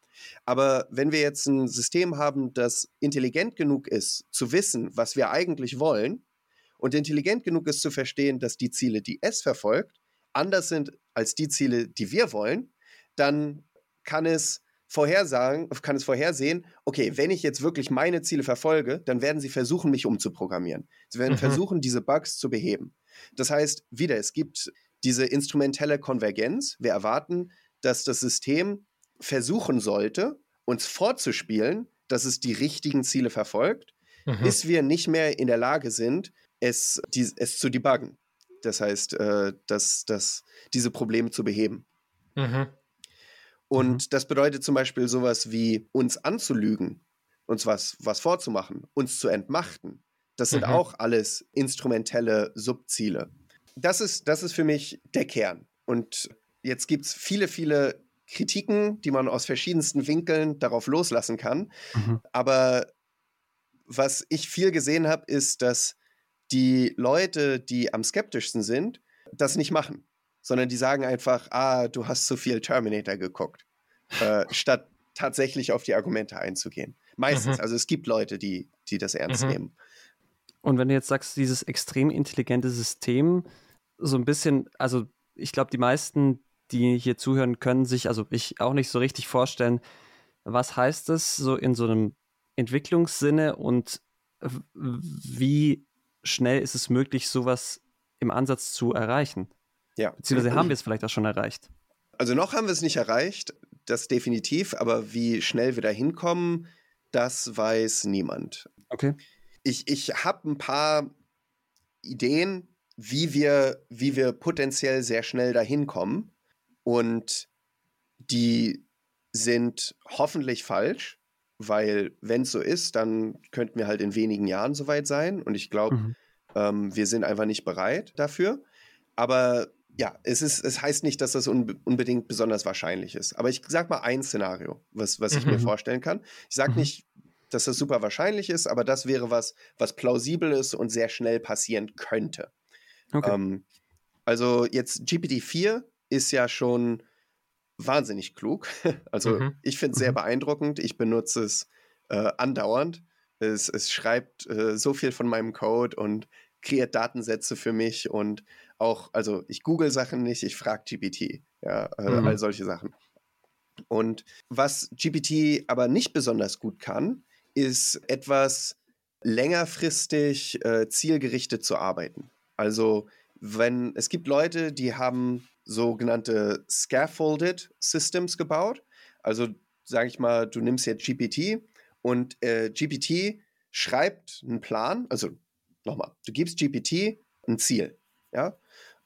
Aber wenn wir jetzt ein System haben, das intelligent genug ist, zu wissen, was wir eigentlich wollen, und intelligent genug ist zu verstehen, dass die Ziele, die es verfolgt, anders sind als die Ziele, die wir wollen, dann kann es vorhersagen, kann es vorhersehen, okay, wenn ich jetzt wirklich meine Ziele verfolge, dann werden sie versuchen, mich umzuprogrammieren. Sie werden mhm. versuchen, diese Bugs zu beheben. Das heißt, wieder, es gibt diese instrumentelle Konvergenz. Wir erwarten, dass das System versuchen sollte, uns vorzuspielen, dass es die richtigen Ziele verfolgt, mhm. bis wir nicht mehr in der Lage sind, es, die, es zu debuggen. Das heißt, äh, dass, dass diese Probleme zu beheben. Mhm. Und mhm. das bedeutet zum Beispiel sowas wie uns anzulügen, uns was, was vorzumachen, uns zu entmachten. Das sind mhm. auch alles instrumentelle Subziele. Das ist, das ist für mich der Kern. Und jetzt gibt es viele, viele Kritiken, die man aus verschiedensten Winkeln darauf loslassen kann. Mhm. Aber was ich viel gesehen habe, ist, dass die Leute, die am skeptischsten sind, das nicht machen, sondern die sagen einfach, ah, du hast zu viel Terminator geguckt, äh, statt tatsächlich auf die Argumente einzugehen. Meistens, mhm. also es gibt Leute, die, die das ernst mhm. nehmen. Und wenn du jetzt sagst, dieses extrem intelligente System, so ein bisschen, also ich glaube, die meisten, die hier zuhören, können sich, also ich auch nicht so richtig vorstellen, was heißt das so in so einem Entwicklungssinne und wie schnell ist es möglich, sowas im Ansatz zu erreichen? Ja. Beziehungsweise haben wir es vielleicht auch schon erreicht? Also noch haben wir es nicht erreicht, das definitiv, aber wie schnell wir da hinkommen, das weiß niemand. Okay. Ich, ich habe ein paar Ideen, wie wir, wie wir potenziell sehr schnell dahin kommen. Und die sind hoffentlich falsch weil wenn es so ist, dann könnten wir halt in wenigen Jahren soweit sein und ich glaube, mhm. ähm, wir sind einfach nicht bereit dafür. Aber ja, es, ist, es heißt nicht, dass das unbe unbedingt besonders wahrscheinlich ist. Aber ich sag mal ein Szenario, was, was ich mir mhm. vorstellen kann. Ich sage mhm. nicht, dass das super wahrscheinlich ist, aber das wäre was, was plausibel ist und sehr schnell passieren könnte. Okay. Ähm, also jetzt GPT-4 ist ja schon wahnsinnig klug. Also mhm. ich finde es sehr mhm. beeindruckend. Ich benutze es äh, andauernd. Es, es schreibt äh, so viel von meinem Code und kreiert Datensätze für mich und auch, also ich google Sachen nicht, ich frage GPT, ja, äh, mhm. all solche Sachen. Und was GPT aber nicht besonders gut kann, ist etwas längerfristig äh, zielgerichtet zu arbeiten. Also wenn es gibt Leute, die haben sogenannte Scaffolded Systems gebaut. Also sage ich mal, du nimmst jetzt GPT und äh, GPT schreibt einen Plan. Also nochmal, du gibst GPT ein Ziel. Ja,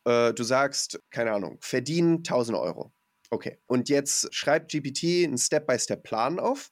äh, du sagst, keine Ahnung, verdienen 1000 Euro. Okay. Und jetzt schreibt GPT einen Step-by-Step-Plan auf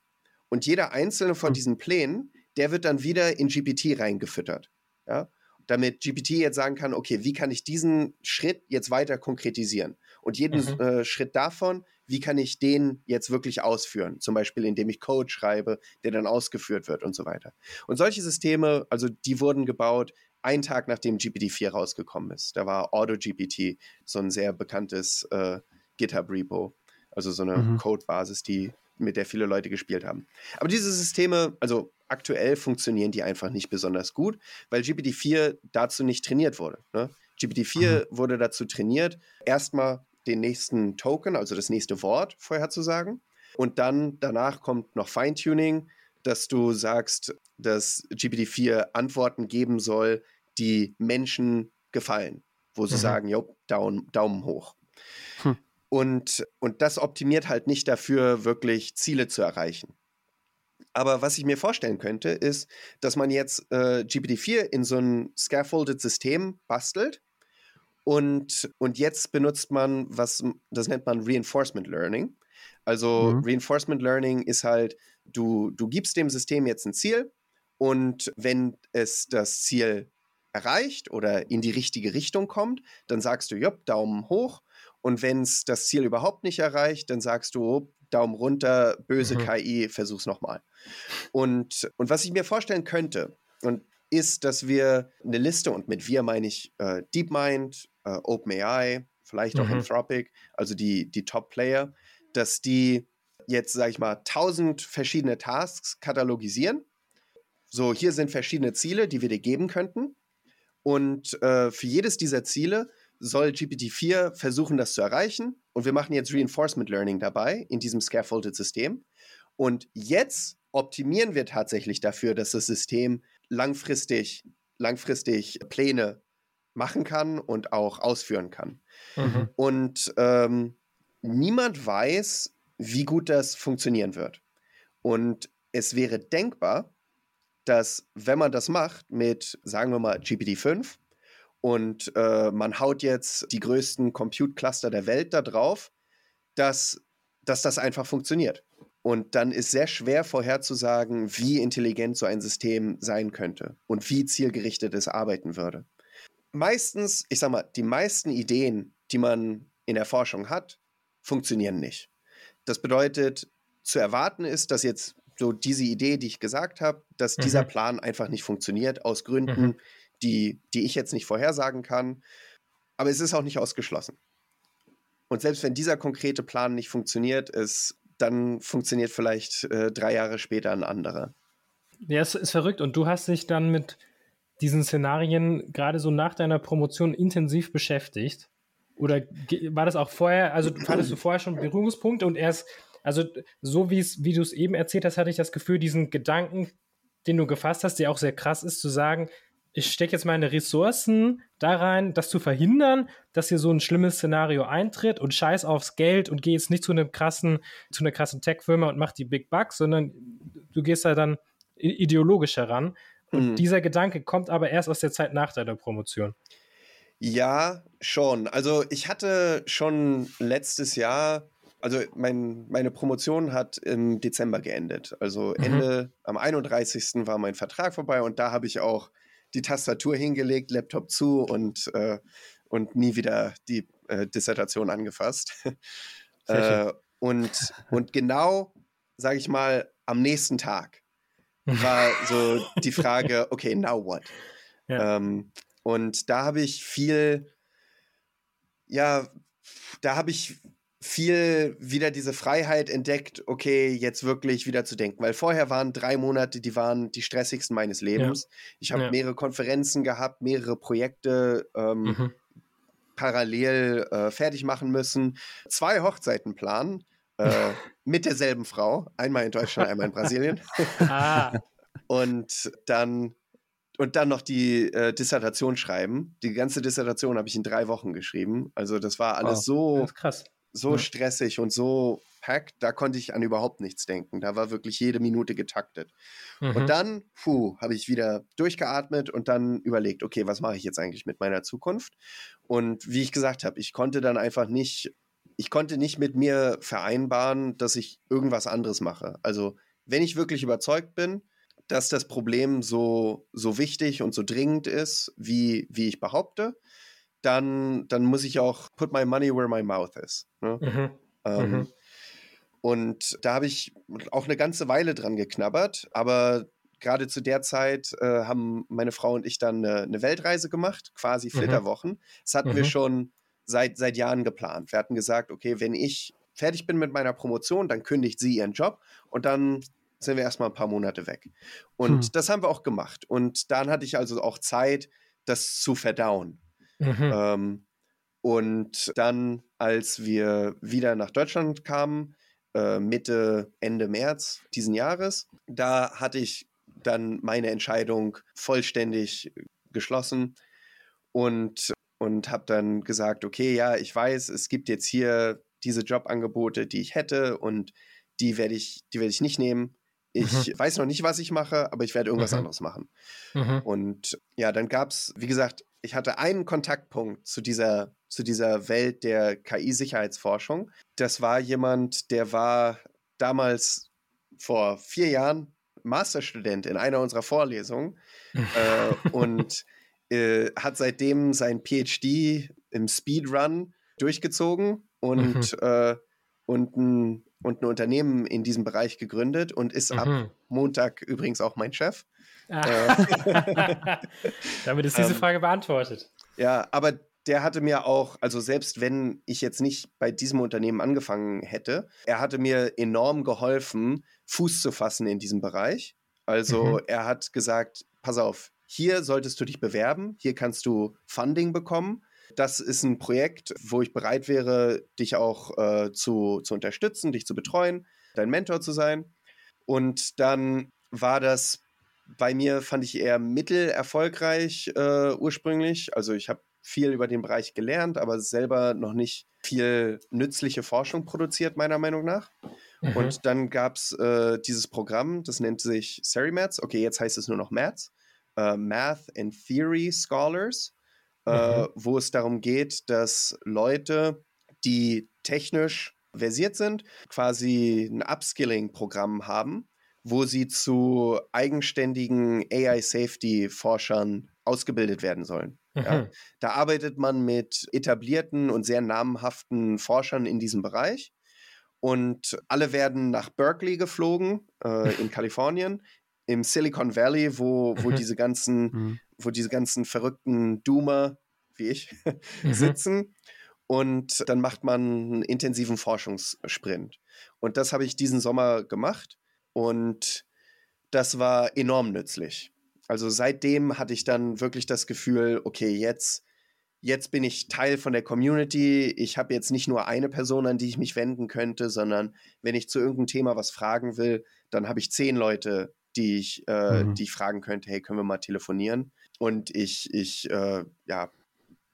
und jeder einzelne von hm. diesen Plänen, der wird dann wieder in GPT reingefüttert. Ja damit GPT jetzt sagen kann, okay, wie kann ich diesen Schritt jetzt weiter konkretisieren? Und jeden mhm. äh, Schritt davon, wie kann ich den jetzt wirklich ausführen? Zum Beispiel, indem ich Code schreibe, der dann ausgeführt wird und so weiter. Und solche Systeme, also die wurden gebaut, einen Tag nachdem GPT-4 rausgekommen ist. Da war AutoGPT so ein sehr bekanntes äh, GitHub-Repo, also so eine mhm. Codebasis, die mit der viele Leute gespielt haben. Aber diese Systeme, also aktuell funktionieren die einfach nicht besonders gut, weil GPT-4 dazu nicht trainiert wurde. Ne? GPT-4 mhm. wurde dazu trainiert, erstmal den nächsten Token, also das nächste Wort vorherzusagen. Und dann danach kommt noch Feintuning, dass du sagst, dass GPT-4 Antworten geben soll, die Menschen gefallen, wo sie mhm. sagen, jo, Daumen, Daumen hoch. Hm. Und, und das optimiert halt nicht dafür, wirklich Ziele zu erreichen. Aber was ich mir vorstellen könnte, ist, dass man jetzt äh, GPT-4 in so ein scaffolded System bastelt und, und jetzt benutzt man, was das nennt man Reinforcement Learning. Also mhm. Reinforcement Learning ist halt, du, du gibst dem System jetzt ein Ziel und wenn es das Ziel erreicht oder in die richtige Richtung kommt, dann sagst du, jopp, Daumen hoch. Und wenn es das Ziel überhaupt nicht erreicht, dann sagst du, Daumen runter, böse mhm. KI, versuch's nochmal. Und, und was ich mir vorstellen könnte, und ist, dass wir eine Liste, und mit wir meine ich äh, DeepMind, äh, OpenAI, vielleicht auch mhm. Anthropic, also die, die Top-Player, dass die jetzt, sag ich mal, tausend verschiedene Tasks katalogisieren. So, hier sind verschiedene Ziele, die wir dir geben könnten. Und äh, für jedes dieser Ziele soll GPT-4 versuchen, das zu erreichen. Und wir machen jetzt Reinforcement Learning dabei in diesem Scaffolded System. Und jetzt optimieren wir tatsächlich dafür, dass das System langfristig, langfristig Pläne machen kann und auch ausführen kann. Mhm. Und ähm, niemand weiß, wie gut das funktionieren wird. Und es wäre denkbar, dass wenn man das macht mit, sagen wir mal, GPT-5 und äh, man haut jetzt die größten Compute-Cluster der Welt da drauf, dass, dass das einfach funktioniert. Und dann ist sehr schwer vorherzusagen, wie intelligent so ein System sein könnte und wie zielgerichtet es arbeiten würde. Meistens, ich sag mal, die meisten Ideen, die man in der Forschung hat, funktionieren nicht. Das bedeutet, zu erwarten ist, dass jetzt so diese Idee, die ich gesagt habe, dass mhm. dieser Plan einfach nicht funktioniert, aus Gründen, mhm. die, die ich jetzt nicht vorhersagen kann. Aber es ist auch nicht ausgeschlossen. Und selbst wenn dieser konkrete Plan nicht funktioniert, ist, dann funktioniert vielleicht äh, drei Jahre später ein anderer. Ja, es ist verrückt. Und du hast dich dann mit diesen Szenarien gerade so nach deiner Promotion intensiv beschäftigt. Oder war das auch vorher, also hattest du vorher schon Berührungspunkte und erst also so wie es, wie du es eben erzählt hast, hatte ich das Gefühl, diesen Gedanken, den du gefasst hast, der auch sehr krass ist, zu sagen, ich stecke jetzt meine Ressourcen da rein, das zu verhindern, dass hier so ein schlimmes Szenario eintritt und scheiß aufs Geld und gehe jetzt nicht zu einem krassen, zu einer krassen Tech-Firma und mach die Big Bucks, sondern du gehst da dann ideologisch heran. Und mhm. dieser Gedanke kommt aber erst aus der Zeit nach deiner Promotion. Ja, schon. Also ich hatte schon letztes Jahr also mein, meine Promotion hat im Dezember geendet. Also mhm. Ende am 31. war mein Vertrag vorbei und da habe ich auch die Tastatur hingelegt, Laptop zu und, äh, und nie wieder die äh, Dissertation angefasst. äh, und, und genau, sage ich mal, am nächsten Tag war so die Frage, okay, now what? Ja. Ähm, und da habe ich viel, ja, da habe ich viel wieder diese Freiheit entdeckt, okay, jetzt wirklich wieder zu denken. Weil vorher waren drei Monate, die waren die stressigsten meines Lebens. Ja. Ich habe ja. mehrere Konferenzen gehabt, mehrere Projekte ähm, mhm. parallel äh, fertig machen müssen, zwei Hochzeiten planen. Äh, mit derselben Frau, einmal in Deutschland, einmal in Brasilien. ah. Und dann und dann noch die äh, Dissertation schreiben. Die ganze Dissertation habe ich in drei Wochen geschrieben. Also das war alles wow. so krass so ja. stressig und so packt, da konnte ich an überhaupt nichts denken. Da war wirklich jede Minute getaktet. Mhm. Und dann, puh, habe ich wieder durchgeatmet und dann überlegt, okay, was mache ich jetzt eigentlich mit meiner Zukunft? Und wie ich gesagt habe, ich konnte dann einfach nicht, ich konnte nicht mit mir vereinbaren, dass ich irgendwas anderes mache. Also, wenn ich wirklich überzeugt bin, dass das Problem so, so wichtig und so dringend ist, wie, wie ich behaupte, dann, dann muss ich auch put my money where my mouth is. Ne? Mhm. Ähm, mhm. Und da habe ich auch eine ganze Weile dran geknabbert, aber gerade zu der Zeit äh, haben meine Frau und ich dann eine, eine Weltreise gemacht, quasi mhm. Flitterwochen. Mhm. Das hatten wir mhm. schon seit, seit Jahren geplant. Wir hatten gesagt, okay, wenn ich fertig bin mit meiner Promotion, dann kündigt sie ihren Job und dann sind wir erstmal ein paar Monate weg. Und hm. das haben wir auch gemacht. Und dann hatte ich also auch Zeit, das zu verdauen. Mhm. Ähm, und dann, als wir wieder nach Deutschland kamen, äh, Mitte, Ende März diesen Jahres, da hatte ich dann meine Entscheidung vollständig geschlossen und, und habe dann gesagt, okay, ja, ich weiß, es gibt jetzt hier diese Jobangebote, die ich hätte und die werde ich, die werde ich nicht nehmen. Ich mhm. weiß noch nicht, was ich mache, aber ich werde irgendwas mhm. anderes machen. Mhm. Und ja, dann gab es, wie gesagt, ich hatte einen Kontaktpunkt zu dieser, zu dieser Welt der KI-Sicherheitsforschung. Das war jemand, der war damals vor vier Jahren Masterstudent in einer unserer Vorlesungen äh, und äh, hat seitdem sein PhD im Speedrun durchgezogen und, mhm. äh, und, ein, und ein Unternehmen in diesem Bereich gegründet und ist mhm. ab Montag übrigens auch mein Chef. Ah. Äh, Damit ist diese ähm, Frage beantwortet. Ja, aber der hatte mir auch, also selbst wenn ich jetzt nicht bei diesem Unternehmen angefangen hätte, er hatte mir enorm geholfen, Fuß zu fassen in diesem Bereich. Also mhm. er hat gesagt, pass auf, hier solltest du dich bewerben, hier kannst du Funding bekommen. Das ist ein Projekt, wo ich bereit wäre, dich auch äh, zu, zu unterstützen, dich zu betreuen, dein Mentor zu sein. Und dann war das bei mir, fand ich eher mittelerfolgreich äh, ursprünglich. Also ich habe viel über den Bereich gelernt, aber selber noch nicht viel nützliche Forschung produziert, meiner Meinung nach. Mhm. Und dann gab es äh, dieses Programm, das nennt sich SeriMaths. Okay, jetzt heißt es nur noch Maths. Uh, Math and Theory Scholars, äh, mhm. uh, wo es darum geht, dass Leute, die technisch versiert sind, quasi ein Upskilling-Programm haben, wo sie zu eigenständigen AI-Safety-Forschern ausgebildet werden sollen. Mhm. Ja. Da arbeitet man mit etablierten und sehr namhaften Forschern in diesem Bereich. Und alle werden nach Berkeley geflogen, äh, in Kalifornien, im Silicon Valley, wo, wo diese ganzen, mhm. Wo diese ganzen verrückten Doomer, wie ich, mhm. sitzen. Und dann macht man einen intensiven Forschungssprint. Und das habe ich diesen Sommer gemacht. Und das war enorm nützlich. Also seitdem hatte ich dann wirklich das Gefühl, okay, jetzt, jetzt bin ich Teil von der Community. Ich habe jetzt nicht nur eine Person, an die ich mich wenden könnte, sondern wenn ich zu irgendeinem Thema was fragen will, dann habe ich zehn Leute, die ich, äh, mhm. die ich fragen könnte, hey, können wir mal telefonieren? Und ich, ich äh, ja,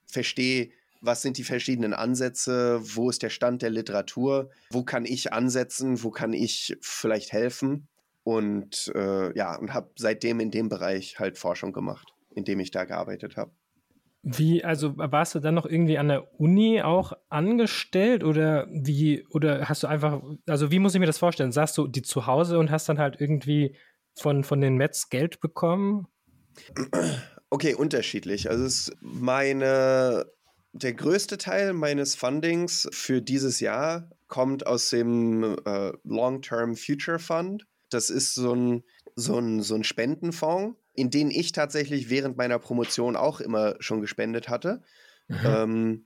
verstehe, was sind die verschiedenen Ansätze, wo ist der Stand der Literatur, wo kann ich ansetzen, wo kann ich vielleicht helfen? Und äh, ja, und habe seitdem in dem Bereich halt Forschung gemacht, in dem ich da gearbeitet habe. Wie, also warst du dann noch irgendwie an der Uni auch angestellt oder wie, oder hast du einfach, also wie muss ich mir das vorstellen? Saßt du die zu Hause und hast dann halt irgendwie von, von den Mets Geld bekommen? Okay, unterschiedlich. Also es ist meine, der größte Teil meines Fundings für dieses Jahr kommt aus dem äh, Long-Term Future Fund. Das ist so ein, so, ein, so ein Spendenfonds, in den ich tatsächlich während meiner Promotion auch immer schon gespendet hatte. Mhm. Ähm,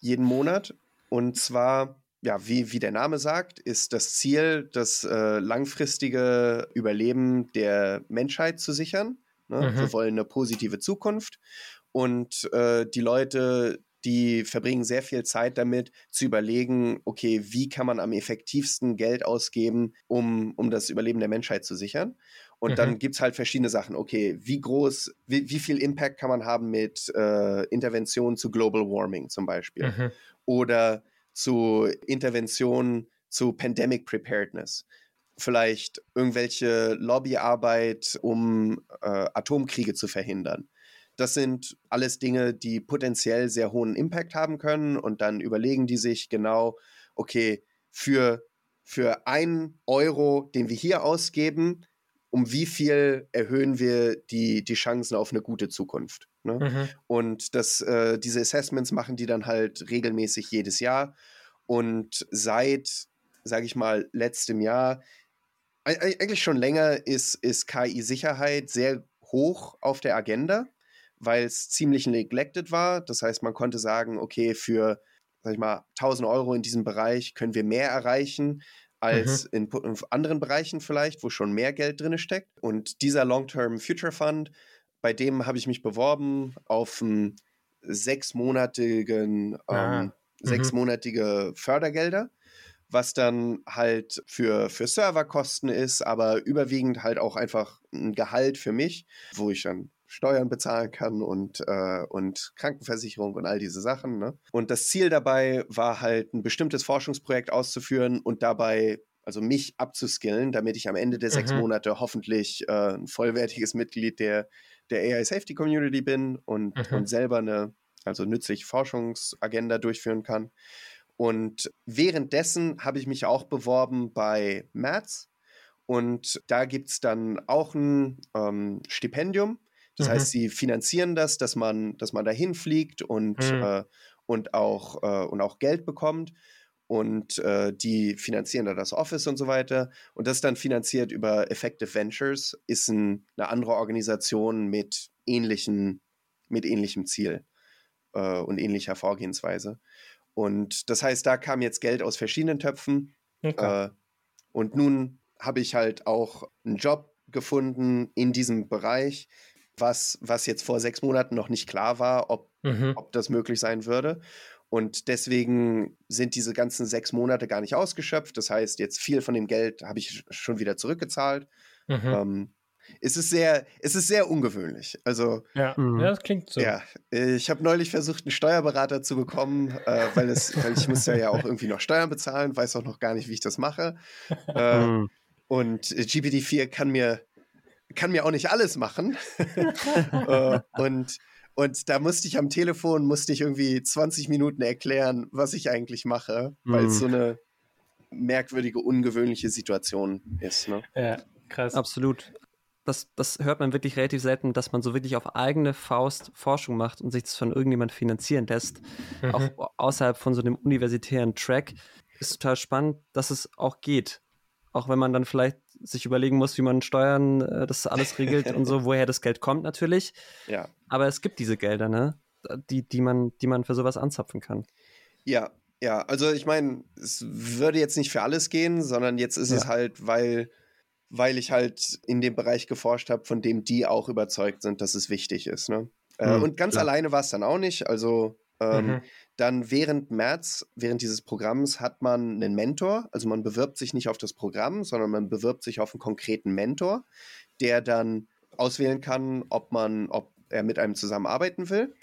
jeden Monat. Und zwar, ja, wie, wie der Name sagt, ist das Ziel, das äh, langfristige Überleben der Menschheit zu sichern. Ne? Mhm. Wir wollen eine positive Zukunft. Und äh, die Leute, die verbringen sehr viel Zeit damit, zu überlegen, okay, wie kann man am effektivsten Geld ausgeben, um, um das Überleben der Menschheit zu sichern. Und mhm. dann gibt es halt verschiedene Sachen. Okay, wie groß, wie, wie viel Impact kann man haben mit äh, Interventionen zu Global Warming zum Beispiel? Mhm. Oder zu Interventionen zu Pandemic Preparedness. Vielleicht irgendwelche Lobbyarbeit, um äh, Atomkriege zu verhindern. Das sind alles Dinge, die potenziell sehr hohen Impact haben können und dann überlegen die sich genau, okay, für, für einen Euro, den wir hier ausgeben, um wie viel erhöhen wir die, die Chancen auf eine gute Zukunft. Ne? Mhm. Und das, äh, diese Assessments machen die dann halt regelmäßig jedes Jahr. Und seit, sage ich mal, letztem Jahr, eigentlich schon länger, ist, ist KI-Sicherheit sehr hoch auf der Agenda weil es ziemlich neglected war. Das heißt, man konnte sagen, okay, für, sag ich mal, 1000 Euro in diesem Bereich können wir mehr erreichen als mhm. in, in, anderen Bereichen vielleicht, wo schon mehr Geld drin steckt. Und dieser Long-Term Future Fund, bei dem habe ich mich beworben auf einen sechsmonatigen, ah. ähm, mhm. sechsmonatige Fördergelder was dann halt für, für Serverkosten ist, aber überwiegend halt auch einfach ein Gehalt für mich, wo ich dann Steuern bezahlen kann und, äh, und Krankenversicherung und all diese Sachen. Ne? Und das Ziel dabei war halt, ein bestimmtes Forschungsprojekt auszuführen und dabei also mich abzuskillen, damit ich am Ende der mhm. sechs Monate hoffentlich äh, ein vollwertiges Mitglied der, der AI Safety Community bin und, mhm. und selber eine also nützliche Forschungsagenda durchführen kann. Und währenddessen habe ich mich auch beworben bei MATS. Und da gibt es dann auch ein ähm, Stipendium. Das mhm. heißt, sie finanzieren das, dass man, dass man dahin fliegt und, mhm. äh, und, auch, äh, und auch Geld bekommt. Und äh, die finanzieren da das Office und so weiter. Und das dann finanziert über Effective Ventures, ist ein, eine andere Organisation mit, ähnlichen, mit ähnlichem Ziel äh, und ähnlicher Vorgehensweise. Und das heißt, da kam jetzt Geld aus verschiedenen Töpfen. Okay. Äh, und nun habe ich halt auch einen Job gefunden in diesem Bereich, was, was jetzt vor sechs Monaten noch nicht klar war, ob, mhm. ob das möglich sein würde. Und deswegen sind diese ganzen sechs Monate gar nicht ausgeschöpft. Das heißt, jetzt viel von dem Geld habe ich schon wieder zurückgezahlt. Mhm. Ähm, es ist sehr, es ist sehr ungewöhnlich. Also ja, mhm. ja das klingt so. Ja, ich habe neulich versucht, einen Steuerberater zu bekommen, äh, weil es, weil ich muss ja, ja auch irgendwie noch Steuern bezahlen, weiß auch noch gar nicht, wie ich das mache. Äh, mhm. Und GPT-4 kann mir kann mir auch nicht alles machen. äh, und und da musste ich am Telefon, musste ich irgendwie 20 Minuten erklären, was ich eigentlich mache, weil es mhm. so eine merkwürdige, ungewöhnliche Situation ist. Ne? Ja, krass. Absolut das, das hört man wirklich relativ selten, dass man so wirklich auf eigene Faust Forschung macht und sich das von irgendjemand finanzieren lässt, mhm. auch außerhalb von so einem universitären Track. Ist total spannend, dass es auch geht. Auch wenn man dann vielleicht sich überlegen muss, wie man Steuern äh, das alles regelt und so, woher das Geld kommt natürlich. Ja. Aber es gibt diese Gelder, ne? Die, die man, die man für sowas anzapfen kann. Ja, ja, also ich meine, es würde jetzt nicht für alles gehen, sondern jetzt ist ja. es halt, weil weil ich halt in dem Bereich geforscht habe, von dem die auch überzeugt sind, dass es wichtig ist. Ne? Mhm, und ganz klar. alleine war es dann auch nicht. Also ähm, mhm. dann während März, während dieses Programms, hat man einen Mentor. Also man bewirbt sich nicht auf das Programm, sondern man bewirbt sich auf einen konkreten Mentor, der dann auswählen kann, ob man, ob er mit einem zusammenarbeiten will.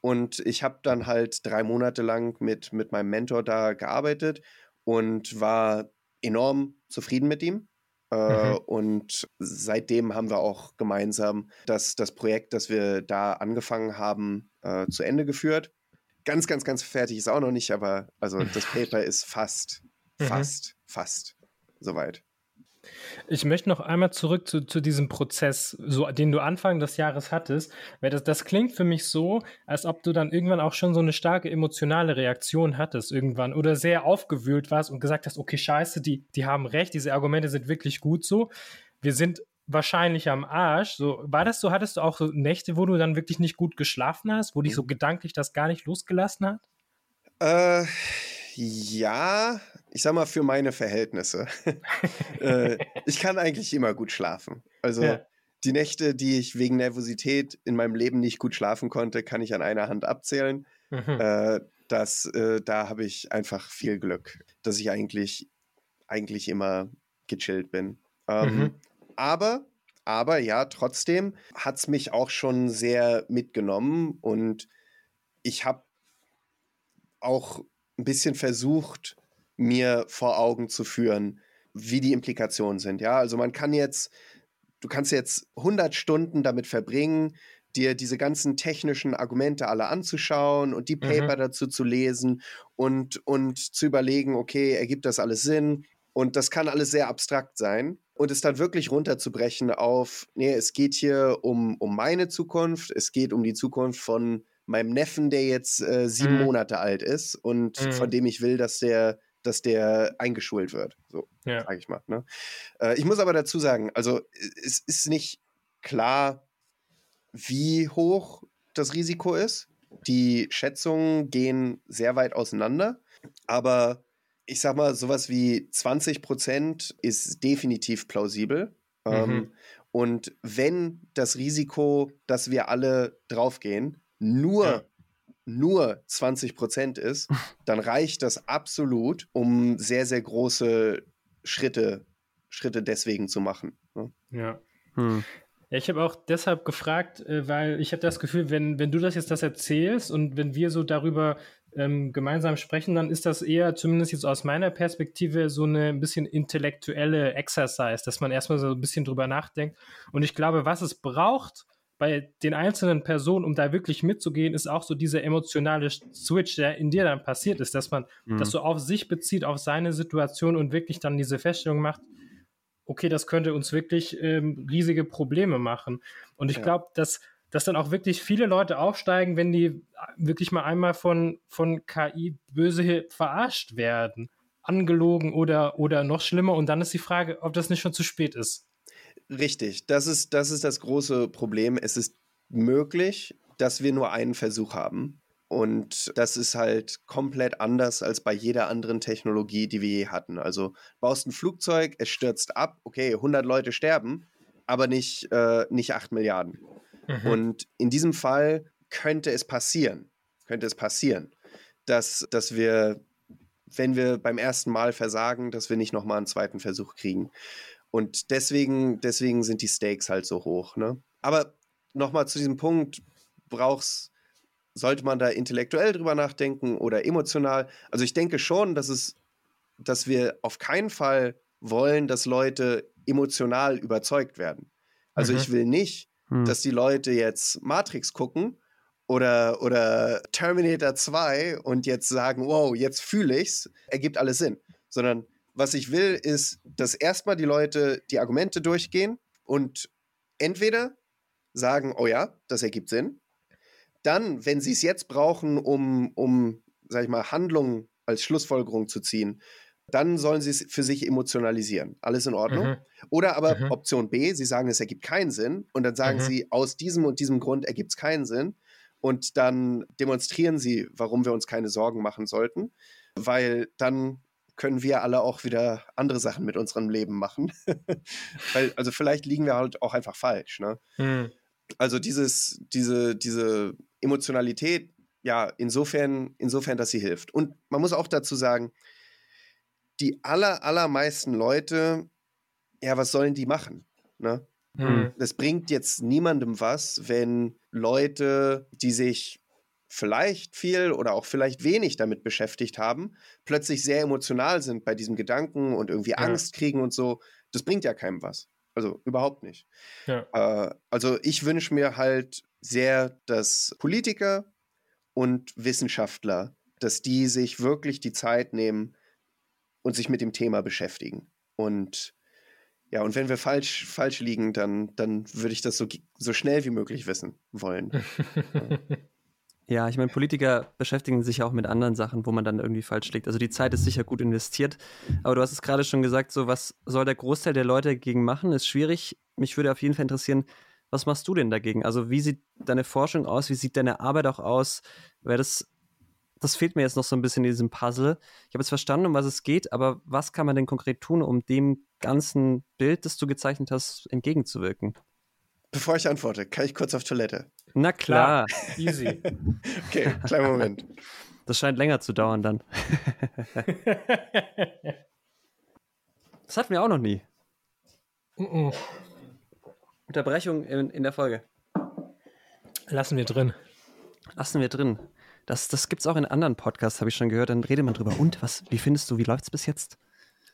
Und ich habe dann halt drei Monate lang mit, mit meinem Mentor da gearbeitet und war enorm zufrieden mit ihm. Äh, mhm. Und seitdem haben wir auch gemeinsam das, das Projekt, das wir da angefangen haben, äh, zu Ende geführt. Ganz, ganz, ganz fertig ist auch noch nicht, aber also das Paper ist fast, mhm. fast, fast soweit. Ich möchte noch einmal zurück zu, zu diesem Prozess, so, den du Anfang des Jahres hattest, weil das, das klingt für mich so, als ob du dann irgendwann auch schon so eine starke emotionale Reaktion hattest irgendwann oder sehr aufgewühlt warst und gesagt hast, okay, scheiße, die, die haben recht, diese Argumente sind wirklich gut so. Wir sind wahrscheinlich am Arsch. So, war das so? Hattest du auch so Nächte, wo du dann wirklich nicht gut geschlafen hast, wo dich so gedanklich das gar nicht losgelassen hat? Äh, ja, ich sag mal, für meine Verhältnisse. äh, ich kann eigentlich immer gut schlafen. Also ja. die Nächte, die ich wegen Nervosität in meinem Leben nicht gut schlafen konnte, kann ich an einer Hand abzählen. Mhm. Äh, das, äh, da habe ich einfach viel Glück, dass ich eigentlich, eigentlich immer gechillt bin. Ähm, mhm. Aber, aber ja, trotzdem hat es mich auch schon sehr mitgenommen und ich habe auch ein bisschen versucht, mir vor Augen zu führen, wie die Implikationen sind. Ja, also man kann jetzt, du kannst jetzt 100 Stunden damit verbringen, dir diese ganzen technischen Argumente alle anzuschauen und die Paper mhm. dazu zu lesen und, und zu überlegen, okay, ergibt das alles Sinn? Und das kann alles sehr abstrakt sein. Und es dann wirklich runterzubrechen auf, nee, es geht hier um, um meine Zukunft, es geht um die Zukunft von meinem Neffen, der jetzt äh, sieben mhm. Monate alt ist und mhm. von dem ich will, dass der dass der eingeschult wird. So, ja. sage ich mal. Ne? Äh, ich muss aber dazu sagen, also es ist nicht klar, wie hoch das Risiko ist. Die Schätzungen gehen sehr weit auseinander, aber ich sag mal, sowas wie 20 Prozent ist definitiv plausibel. Ähm, mhm. Ähm, und wenn das Risiko, dass wir alle draufgehen, nur ja nur 20 Prozent ist, dann reicht das absolut, um sehr, sehr große Schritte, Schritte deswegen zu machen. Ne? Ja. Hm. Ja, ich habe auch deshalb gefragt, äh, weil ich habe das Gefühl, wenn, wenn du das jetzt das erzählst und wenn wir so darüber ähm, gemeinsam sprechen, dann ist das eher, zumindest jetzt aus meiner Perspektive, so eine ein bisschen intellektuelle Exercise, dass man erstmal so ein bisschen drüber nachdenkt. Und ich glaube, was es braucht bei den einzelnen Personen, um da wirklich mitzugehen, ist auch so dieser emotionale Switch, der in dir dann passiert ist, dass man mhm. das so auf sich bezieht, auf seine Situation und wirklich dann diese Feststellung macht, okay, das könnte uns wirklich ähm, riesige Probleme machen. Und ich ja. glaube, dass dass dann auch wirklich viele Leute aufsteigen, wenn die wirklich mal einmal von, von KI böse verarscht werden, angelogen oder, oder noch schlimmer. Und dann ist die Frage, ob das nicht schon zu spät ist. Richtig, das ist das, ist das große Problem. Es ist möglich, dass wir nur einen Versuch haben. Und das ist halt komplett anders als bei jeder anderen Technologie, die wir je hatten. Also baust ein Flugzeug, es stürzt ab, okay, 100 Leute sterben, aber nicht, äh, nicht 8 Milliarden. Mhm. Und in diesem Fall könnte es passieren, könnte es passieren, dass, dass wir, wenn wir beim ersten Mal versagen, dass wir nicht nochmal einen zweiten Versuch kriegen. Und deswegen, deswegen sind die Stakes halt so hoch. Ne? Aber nochmal zu diesem Punkt, brauchst, sollte man da intellektuell drüber nachdenken oder emotional? Also ich denke schon, dass es, dass wir auf keinen Fall wollen, dass Leute emotional überzeugt werden. Also mhm. ich will nicht, hm. dass die Leute jetzt Matrix gucken oder, oder Terminator 2 und jetzt sagen, wow, jetzt fühle ich's, ergibt alles Sinn. Sondern was ich will, ist, dass erstmal die Leute die Argumente durchgehen und entweder sagen, oh ja, das ergibt Sinn. Dann, wenn sie es jetzt brauchen, um, um, sag ich mal, Handlungen als Schlussfolgerung zu ziehen, dann sollen sie es für sich emotionalisieren. Alles in Ordnung. Mhm. Oder aber mhm. Option B, sie sagen, es ergibt keinen Sinn. Und dann sagen mhm. sie, aus diesem und diesem Grund ergibt es keinen Sinn. Und dann demonstrieren sie, warum wir uns keine Sorgen machen sollten. Weil dann können wir alle auch wieder andere Sachen mit unserem Leben machen. Weil, also vielleicht liegen wir halt auch einfach falsch. Ne? Mhm. Also dieses, diese, diese Emotionalität, ja, insofern, insofern, dass sie hilft. Und man muss auch dazu sagen, die aller, allermeisten Leute, ja, was sollen die machen? Ne? Mhm. Das bringt jetzt niemandem was, wenn Leute, die sich vielleicht viel oder auch vielleicht wenig damit beschäftigt haben, plötzlich sehr emotional sind bei diesem Gedanken und irgendwie ja. Angst kriegen und so. Das bringt ja keinem was. Also überhaupt nicht. Ja. Äh, also ich wünsche mir halt sehr, dass Politiker und Wissenschaftler, dass die sich wirklich die Zeit nehmen, und sich mit dem Thema beschäftigen. Und ja, und wenn wir falsch, falsch liegen, dann, dann würde ich das so, so schnell wie möglich wissen wollen. Ja, ich meine, Politiker beschäftigen sich auch mit anderen Sachen, wo man dann irgendwie falsch liegt. Also die Zeit ist sicher gut investiert. Aber du hast es gerade schon gesagt, so was soll der Großteil der Leute dagegen machen, ist schwierig. Mich würde auf jeden Fall interessieren, was machst du denn dagegen? Also wie sieht deine Forschung aus? Wie sieht deine Arbeit auch aus? Weil das das fehlt mir jetzt noch so ein bisschen in diesem Puzzle. Ich habe jetzt verstanden, um was es geht, aber was kann man denn konkret tun, um dem ganzen Bild, das du gezeichnet hast, entgegenzuwirken? Bevor ich antworte, kann ich kurz auf Toilette? Na klar. Easy. okay, kleinen Moment. Das scheint länger zu dauern dann. das hatten wir auch noch nie. Uh -uh. Unterbrechung in, in der Folge. Lassen wir drin. Lassen wir drin. Das, das gibt es auch in anderen Podcasts, habe ich schon gehört. Dann redet man drüber. Und was, wie findest du, wie läuft es bis jetzt?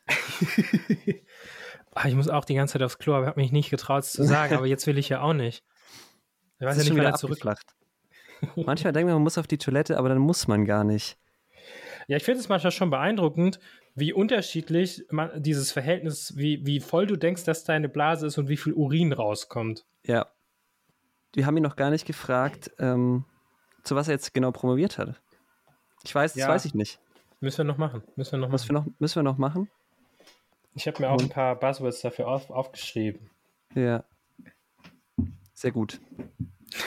Ah, ich muss auch die ganze Zeit aufs Klo, aber habe mich nicht getraut, es zu sagen. aber jetzt will ich ja auch nicht. Ich weiß ja nicht, wann er zurücklacht. manchmal denkt man, man muss auf die Toilette, aber dann muss man gar nicht. Ja, ich finde es manchmal schon beeindruckend, wie unterschiedlich man, dieses Verhältnis, wie, wie voll du denkst, dass deine Blase ist und wie viel Urin rauskommt. Ja. Die haben ihn noch gar nicht gefragt, ähm, zu was er jetzt genau promoviert hat. Ich weiß, ja. das weiß ich nicht. Müssen wir noch machen. Müssen wir noch machen. Wir noch, müssen wir noch machen? Ich habe mir auch ein paar Buzzwords dafür auf, aufgeschrieben. Ja. Sehr gut.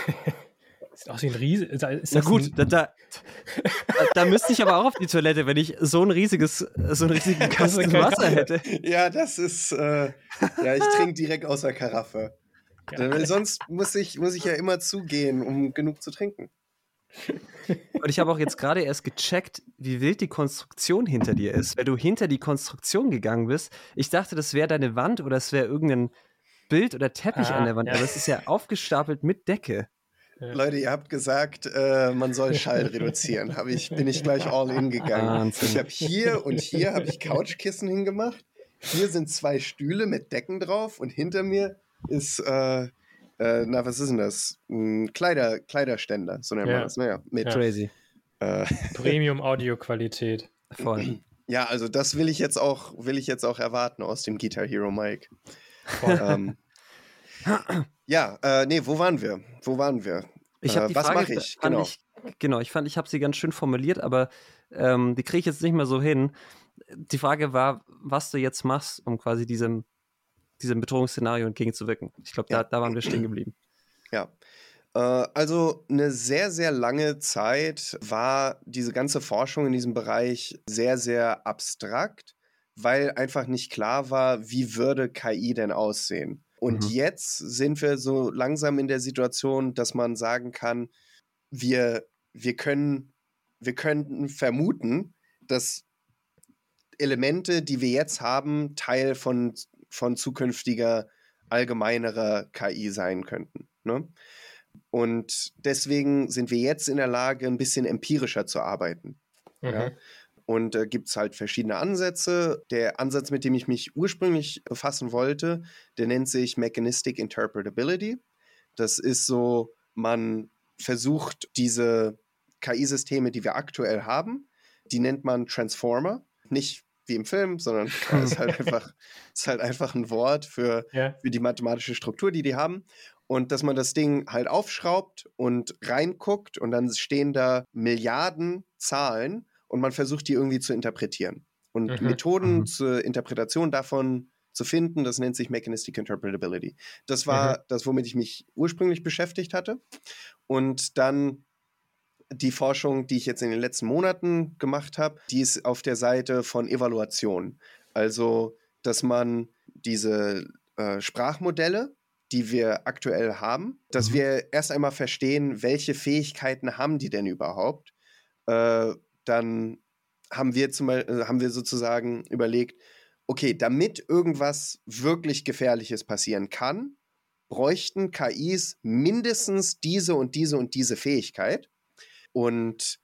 Sieht aus wie ein Riese. Ist Na gut, da, da, da, müsste ich aber auch auf die Toilette, wenn ich so ein riesiges, so einen riesigen Kasten Wasser hätte. Ja, das ist. Äh, ja, ich trinke direkt aus der Karaffe. Ja. Weil sonst muss ich, muss ich ja immer zugehen, um genug zu trinken. Und ich habe auch jetzt gerade erst gecheckt, wie wild die Konstruktion hinter dir ist. Wenn du hinter die Konstruktion gegangen bist, ich dachte, das wäre deine Wand oder es wäre irgendein Bild oder Teppich ah, an der Wand, ja. aber es ist ja aufgestapelt mit Decke. Leute, ihr habt gesagt, äh, man soll Schall reduzieren. Hab ich, bin ich gleich all in gegangen. Wahnsinn. Ich habe hier und hier habe ich Couchkissen hingemacht. Hier sind zwei Stühle mit Decken drauf und hinter mir ist, äh, äh, na, was ist denn das? Ein Kleider, Kleiderständer, so nennt man das. Naja, ne? mit ja. Crazy. Äh, Premium-Audio-Qualität. Voll. Ja, also das will ich jetzt auch, will ich jetzt auch erwarten aus dem Guitar Hero Mike. ähm, ja, äh, nee, wo waren wir? Wo waren wir? Ich äh, was mache ich? Genau. Ich, genau, ich fand, ich habe sie ganz schön formuliert, aber ähm, die kriege ich jetzt nicht mehr so hin. Die Frage war, was du jetzt machst, um quasi diesem, diesem Bedrohungsszenario entgegenzuwirken. Ich glaube, ja. da, da waren wir stehen geblieben. Ja. Äh, also eine sehr, sehr lange Zeit war diese ganze Forschung in diesem Bereich sehr, sehr abstrakt, weil einfach nicht klar war, wie würde KI denn aussehen. Und mhm. jetzt sind wir so langsam in der Situation, dass man sagen kann, wir, wir, können, wir könnten vermuten, dass Elemente, die wir jetzt haben, Teil von, von zukünftiger allgemeinerer KI sein könnten. Ne? Und deswegen sind wir jetzt in der Lage, ein bisschen empirischer zu arbeiten. Mhm. Ja? Und äh, gibt es halt verschiedene Ansätze. Der Ansatz, mit dem ich mich ursprünglich befassen wollte, der nennt sich Mechanistic Interpretability. Das ist so, man versucht diese KI-Systeme, die wir aktuell haben, die nennt man Transformer. Nicht wie im Film, sondern es ist halt einfach, ist halt einfach ein Wort für, ja. für die mathematische Struktur, die die haben. Und dass man das Ding halt aufschraubt und reinguckt und dann stehen da Milliarden Zahlen und man versucht die irgendwie zu interpretieren. Und mhm. Methoden mhm. zur Interpretation davon zu finden, das nennt sich Mechanistic Interpretability. Das war mhm. das, womit ich mich ursprünglich beschäftigt hatte. Und dann die Forschung, die ich jetzt in den letzten Monaten gemacht habe, die ist auf der Seite von Evaluation. Also, dass man diese äh, Sprachmodelle, die wir aktuell haben, dass mhm. wir erst einmal verstehen, welche Fähigkeiten haben die denn überhaupt, äh, dann haben wir, zum, äh, haben wir sozusagen überlegt, okay, damit irgendwas wirklich Gefährliches passieren kann, bräuchten KIs mindestens diese und diese und diese Fähigkeit. Und,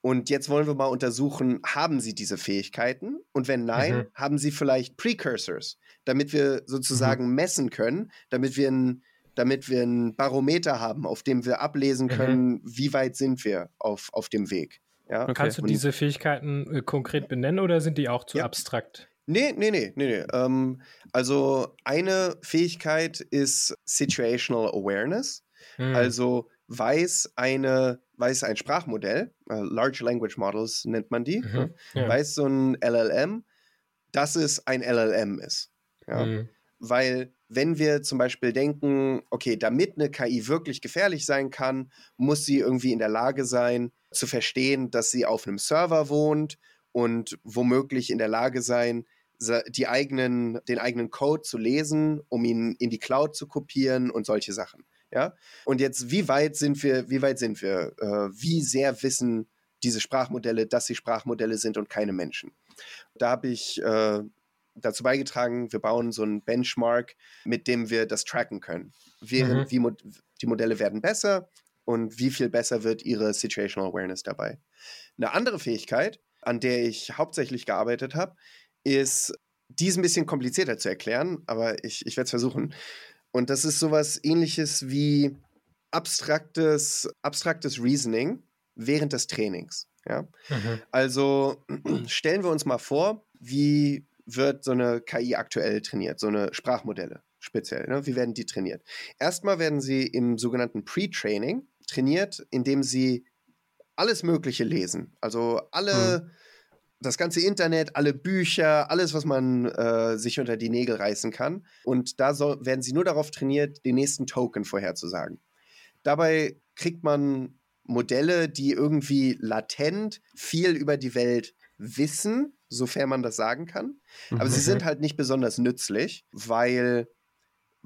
und jetzt wollen wir mal untersuchen, haben sie diese Fähigkeiten? Und wenn nein, mhm. haben sie vielleicht Precursors, damit wir sozusagen mhm. messen können, damit wir ein damit wir ein Barometer haben, auf dem wir ablesen mhm. können, mhm. wie weit sind wir auf, auf dem Weg. Ja? Okay. Kannst du diese Fähigkeiten äh, konkret benennen oder sind die auch zu ja. abstrakt? Nee, nee, nee, nee, nee. Ähm, also eine Fähigkeit ist Situational Awareness. Hm. Also weiß eine, weiß ein Sprachmodell, uh, Large Language Models nennt man die, mhm. ja. weiß so ein LLM, dass es ein LLM ist. Ja? Mhm. Weil wenn wir zum Beispiel denken, okay, damit eine KI wirklich gefährlich sein kann, muss sie irgendwie in der Lage sein, zu verstehen, dass sie auf einem Server wohnt und womöglich in der Lage sein, die eigenen, den eigenen Code zu lesen, um ihn in die Cloud zu kopieren und solche Sachen. Ja? Und jetzt, wie weit sind wir, wie weit sind wir? Äh, wie sehr wissen diese Sprachmodelle, dass sie Sprachmodelle sind und keine Menschen? Da habe ich äh, dazu beigetragen, wir bauen so einen Benchmark, mit dem wir das tracken können. Während mhm. wie die Modelle werden besser und wie viel besser wird ihre Situational Awareness dabei. Eine andere Fähigkeit, an der ich hauptsächlich gearbeitet habe, ist, die ist ein bisschen komplizierter zu erklären, aber ich, ich werde es versuchen. Und das ist sowas ähnliches wie abstraktes, abstraktes Reasoning während des Trainings. Ja? Mhm. Also stellen wir uns mal vor, wie wird so eine KI aktuell trainiert, so eine Sprachmodelle speziell. Ne? Wie werden die trainiert? Erstmal werden sie im sogenannten Pre-Training trainiert, indem sie alles Mögliche lesen. Also alle, hm. das ganze Internet, alle Bücher, alles, was man äh, sich unter die Nägel reißen kann. Und da soll, werden sie nur darauf trainiert, den nächsten Token vorherzusagen. Dabei kriegt man Modelle, die irgendwie latent viel über die Welt wissen, sofern man das sagen kann. Aber mhm. sie sind halt nicht besonders nützlich, weil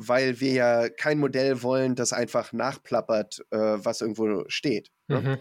weil wir ja kein Modell wollen, das einfach nachplappert, äh, was irgendwo steht. Ne? Mhm.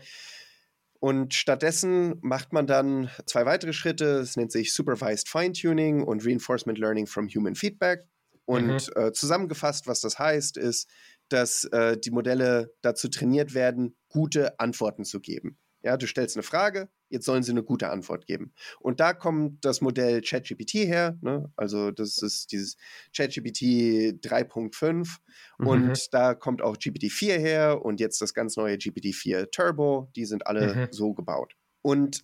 Und stattdessen macht man dann zwei weitere Schritte. Es nennt sich Supervised Fine-Tuning und Reinforcement Learning from Human Feedback. Und mhm. äh, zusammengefasst, was das heißt, ist, dass äh, die Modelle dazu trainiert werden, gute Antworten zu geben. Ja, du stellst eine Frage, jetzt sollen sie eine gute Antwort geben. Und da kommt das Modell ChatGPT her, ne? also das ist dieses ChatGPT 3.5 mhm. und da kommt auch GPT-4 her und jetzt das ganz neue GPT-4 Turbo, die sind alle mhm. so gebaut. Und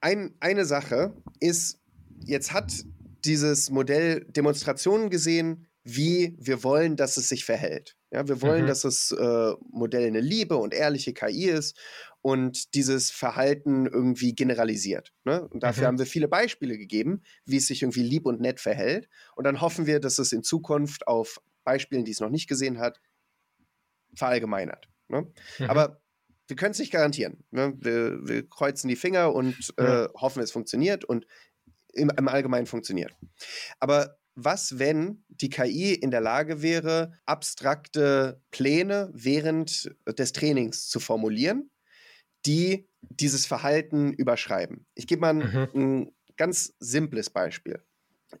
ein, eine Sache ist, jetzt hat dieses Modell Demonstrationen gesehen, wie wir wollen, dass es sich verhält. Ja, wir wollen, mhm. dass das äh, Modell eine liebe und ehrliche KI ist und dieses Verhalten irgendwie generalisiert. Ne? Und dafür mhm. haben wir viele Beispiele gegeben, wie es sich irgendwie lieb und nett verhält. Und dann hoffen wir, dass es in Zukunft auf Beispielen, die es noch nicht gesehen hat, verallgemeinert. Ne? Mhm. Aber wir können es nicht garantieren. Ne? Wir, wir, kreuzen die Finger und äh, hoffen, es funktioniert und im, im Allgemeinen funktioniert. Aber was, wenn die KI in der Lage wäre, abstrakte Pläne während des Trainings zu formulieren, die dieses Verhalten überschreiben? Ich gebe mal ein, mhm. ein ganz simples Beispiel.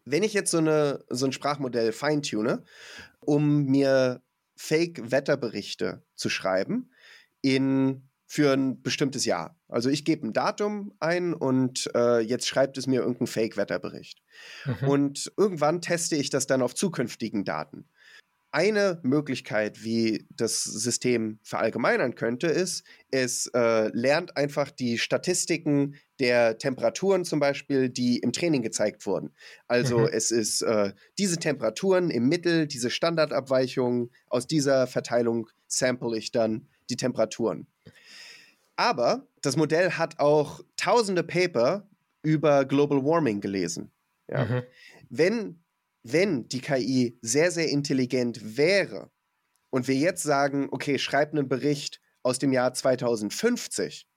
Wenn ich jetzt so, eine, so ein Sprachmodell feintune, um mir Fake-Wetterberichte zu schreiben, in für ein bestimmtes Jahr. Also ich gebe ein Datum ein und äh, jetzt schreibt es mir irgendeinen Fake-Wetterbericht. Mhm. Und irgendwann teste ich das dann auf zukünftigen Daten. Eine Möglichkeit, wie das System verallgemeinern könnte, ist, es äh, lernt einfach die Statistiken der Temperaturen zum Beispiel, die im Training gezeigt wurden. Also mhm. es ist äh, diese Temperaturen im Mittel, diese Standardabweichungen, aus dieser Verteilung sample ich dann die Temperaturen. Aber das Modell hat auch tausende Paper über Global Warming gelesen. Ja. Mhm. Wenn, wenn die KI sehr, sehr intelligent wäre und wir jetzt sagen, okay, schreib einen Bericht aus dem Jahr 2050,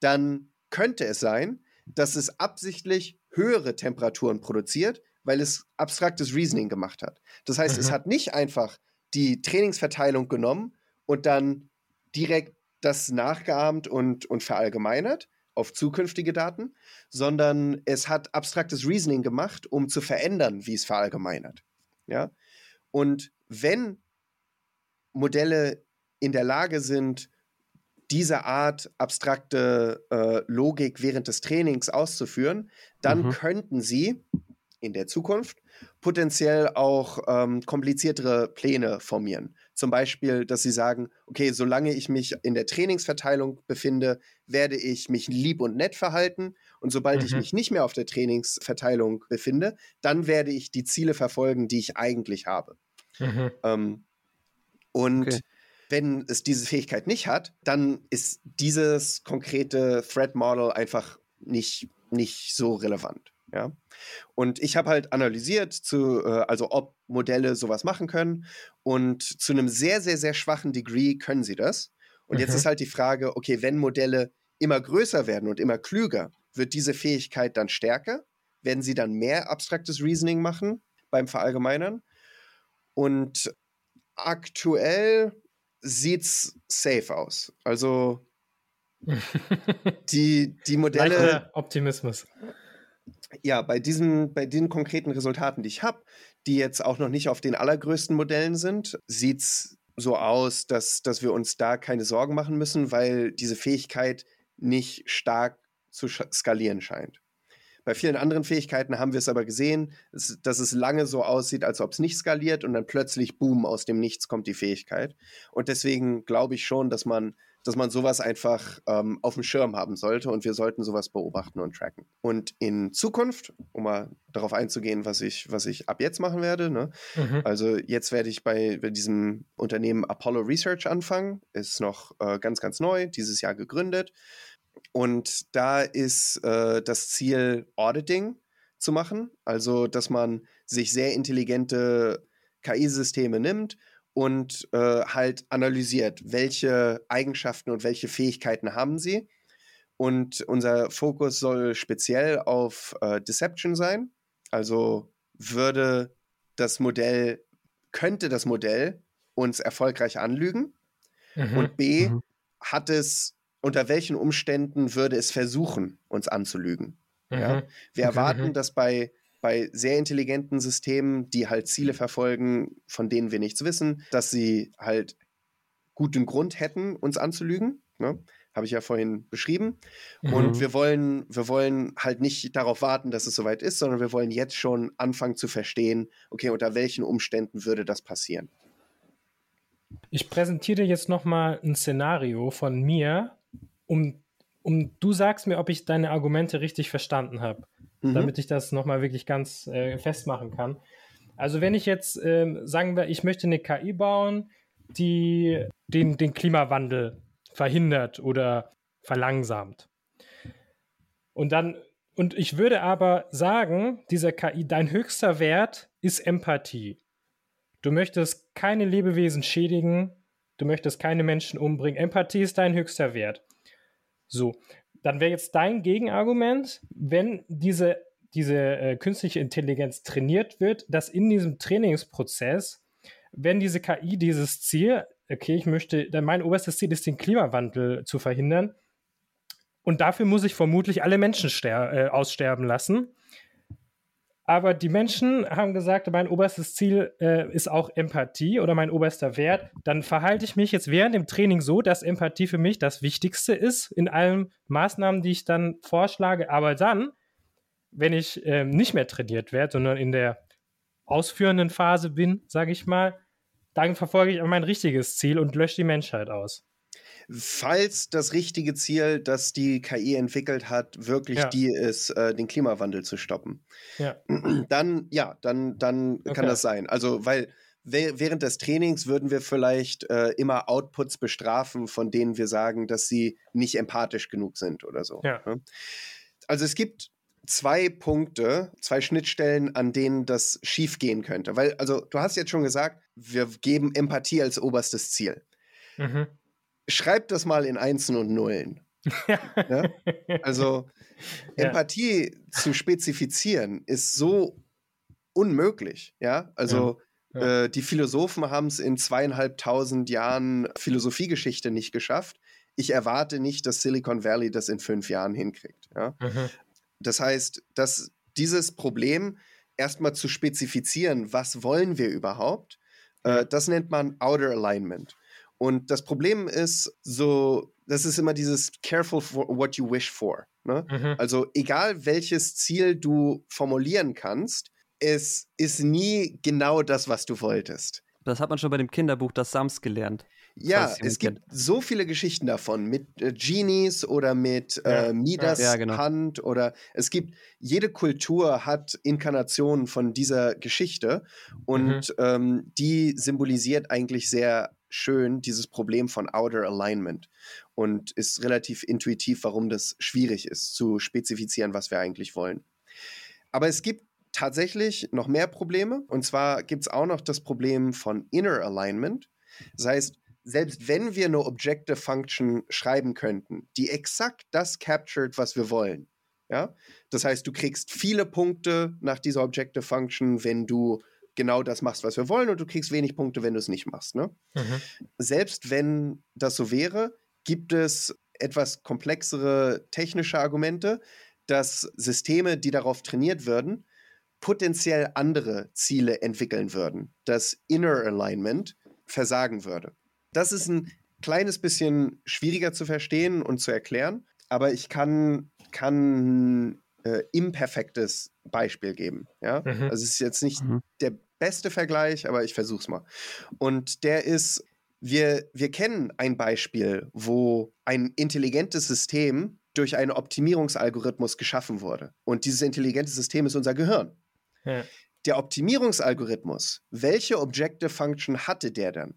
dann könnte es sein, dass es absichtlich höhere Temperaturen produziert, weil es abstraktes Reasoning gemacht hat. Das heißt, mhm. es hat nicht einfach die Trainingsverteilung genommen und dann direkt das nachgeahmt und, und verallgemeinert auf zukünftige Daten, sondern es hat abstraktes Reasoning gemacht, um zu verändern, wie es verallgemeinert. Ja? Und wenn Modelle in der Lage sind, diese Art abstrakte äh, Logik während des Trainings auszuführen, dann mhm. könnten sie in der Zukunft potenziell auch ähm, kompliziertere Pläne formieren. Zum Beispiel, dass sie sagen, okay, solange ich mich in der Trainingsverteilung befinde, werde ich mich lieb und nett verhalten. Und sobald mhm. ich mich nicht mehr auf der Trainingsverteilung befinde, dann werde ich die Ziele verfolgen, die ich eigentlich habe. Mhm. Ähm, und okay. wenn es diese Fähigkeit nicht hat, dann ist dieses konkrete Threat Model einfach nicht, nicht so relevant. Ja. Und ich habe halt analysiert, zu, äh, also ob Modelle sowas machen können. Und zu einem sehr, sehr, sehr schwachen Degree können sie das. Und mhm. jetzt ist halt die Frage, okay, wenn Modelle immer größer werden und immer klüger, wird diese Fähigkeit dann stärker? Werden sie dann mehr abstraktes Reasoning machen beim Verallgemeinern? Und aktuell sieht's safe aus. Also die, die Modelle. Leichter Optimismus ja, bei diesen, bei den konkreten Resultaten, die ich habe, die jetzt auch noch nicht auf den allergrößten Modellen sind, sieht es so aus, dass, dass wir uns da keine Sorgen machen müssen, weil diese Fähigkeit nicht stark zu skalieren scheint. Bei vielen anderen Fähigkeiten haben wir es aber gesehen, dass es lange so aussieht, als ob es nicht skaliert und dann plötzlich, boom, aus dem Nichts kommt die Fähigkeit. Und deswegen glaube ich schon, dass man dass man sowas einfach ähm, auf dem Schirm haben sollte und wir sollten sowas beobachten und tracken. Und in Zukunft, um mal darauf einzugehen, was ich, was ich ab jetzt machen werde, ne? Mhm. also jetzt werde ich bei, bei, diesem Unternehmen Apollo Research anfangen, ist noch äh, ganz, ganz neu, dieses Jahr gegründet. Und da ist äh, das Ziel, Auditing zu machen, also dass man sich sehr intelligente KI-Systeme nimmt und äh, halt analysiert, welche Eigenschaften und welche Fähigkeiten haben sie. Und unser Fokus soll speziell auf äh, Deception sein. Also würde das Modell, könnte das Modell uns erfolgreich anlügen? Mhm. Und B, mhm. hat es, unter welchen Umständen würde es versuchen, uns anzulügen? Mhm. Ja? Wir erwarten, dass bei bei sehr intelligenten Systemen, die halt Ziele verfolgen, von denen wir nichts wissen, dass sie halt guten Grund hätten, uns anzulügen. Ne? Habe ich ja vorhin beschrieben. Mhm. Und wir wollen, wir wollen halt nicht darauf warten, dass es soweit ist, sondern wir wollen jetzt schon anfangen zu verstehen, okay, unter welchen Umständen würde das passieren. Ich präsentiere dir jetzt nochmal ein Szenario von mir, um, um du sagst mir, ob ich deine Argumente richtig verstanden habe, mhm. damit ich das nochmal wirklich ganz äh, festmachen kann. Also wenn ich jetzt, äh, sagen wir, ich möchte eine KI bauen, die den, den Klimawandel verhindert oder verlangsamt. Und dann, und ich würde aber sagen, dieser KI, dein höchster Wert ist Empathie. Du möchtest keine Lebewesen schädigen, du möchtest keine Menschen umbringen. Empathie ist dein höchster Wert. So, dann wäre jetzt dein Gegenargument, wenn diese, diese äh, künstliche Intelligenz trainiert wird, dass in diesem Trainingsprozess, wenn diese KI dieses Ziel, okay, ich möchte, mein oberstes Ziel ist, den Klimawandel zu verhindern, und dafür muss ich vermutlich alle Menschen äh, aussterben lassen. Aber die Menschen haben gesagt, mein oberstes Ziel äh, ist auch Empathie oder mein oberster Wert. Dann verhalte ich mich jetzt während dem Training so, dass Empathie für mich das Wichtigste ist in allen Maßnahmen, die ich dann vorschlage. Aber dann, wenn ich äh, nicht mehr trainiert werde, sondern in der ausführenden Phase bin, sage ich mal, dann verfolge ich mein richtiges Ziel und lösche die Menschheit aus falls das richtige Ziel, das die KI entwickelt hat, wirklich ja. die ist, äh, den Klimawandel zu stoppen. Ja. Dann, ja, dann, dann okay. kann das sein. Also, weil während des Trainings würden wir vielleicht äh, immer Outputs bestrafen, von denen wir sagen, dass sie nicht empathisch genug sind oder so. Ja. Ne? Also es gibt zwei Punkte, zwei Schnittstellen, an denen das schiefgehen könnte. Weil, also du hast jetzt schon gesagt, wir geben Empathie als oberstes Ziel. Mhm schreibt das mal in Einsen und Nullen. ja? Also Empathie ja. zu spezifizieren ist so unmöglich. Ja, also ja. Äh, die Philosophen haben es in zweieinhalbtausend Jahren Philosophiegeschichte nicht geschafft. Ich erwarte nicht, dass Silicon Valley das in fünf Jahren hinkriegt. Ja? Mhm. Das heißt, dass dieses Problem erstmal zu spezifizieren, was wollen wir überhaupt, äh, das nennt man Outer Alignment. Und das Problem ist so, das ist immer dieses careful for what you wish for. Ne? Mhm. Also egal welches Ziel du formulieren kannst, es ist nie genau das, was du wolltest. Das hat man schon bei dem Kinderbuch Das Sams gelernt. Ja, es gibt so viele Geschichten davon mit äh, Genies oder mit ja. äh, Midas ja, genau. Hand oder es gibt jede Kultur hat Inkarnationen von dieser Geschichte und mhm. ähm, die symbolisiert eigentlich sehr schön dieses Problem von Outer Alignment und ist relativ intuitiv, warum das schwierig ist, zu spezifizieren, was wir eigentlich wollen. Aber es gibt tatsächlich noch mehr Probleme. Und zwar gibt es auch noch das Problem von Inner Alignment. Das heißt, selbst wenn wir eine Objective Function schreiben könnten, die exakt das captured, was wir wollen, ja, das heißt, du kriegst viele Punkte nach dieser Objective Function, wenn du genau das machst, was wir wollen, und du kriegst wenig Punkte, wenn du es nicht machst. Ne? Mhm. Selbst wenn das so wäre, gibt es etwas komplexere technische Argumente, dass Systeme, die darauf trainiert würden, potenziell andere Ziele entwickeln würden, dass Inner Alignment versagen würde. Das ist ein kleines bisschen schwieriger zu verstehen und zu erklären, aber ich kann, kann äh, imperfektes Beispiel geben. Ja? Mhm. Also es ist jetzt nicht mhm. der beste Vergleich, aber ich versuche es mal. Und der ist, wir, wir kennen ein Beispiel, wo ein intelligentes System durch einen Optimierungsalgorithmus geschaffen wurde. Und dieses intelligente System ist unser Gehirn. Ja. Der Optimierungsalgorithmus, welche Objective Function hatte der dann?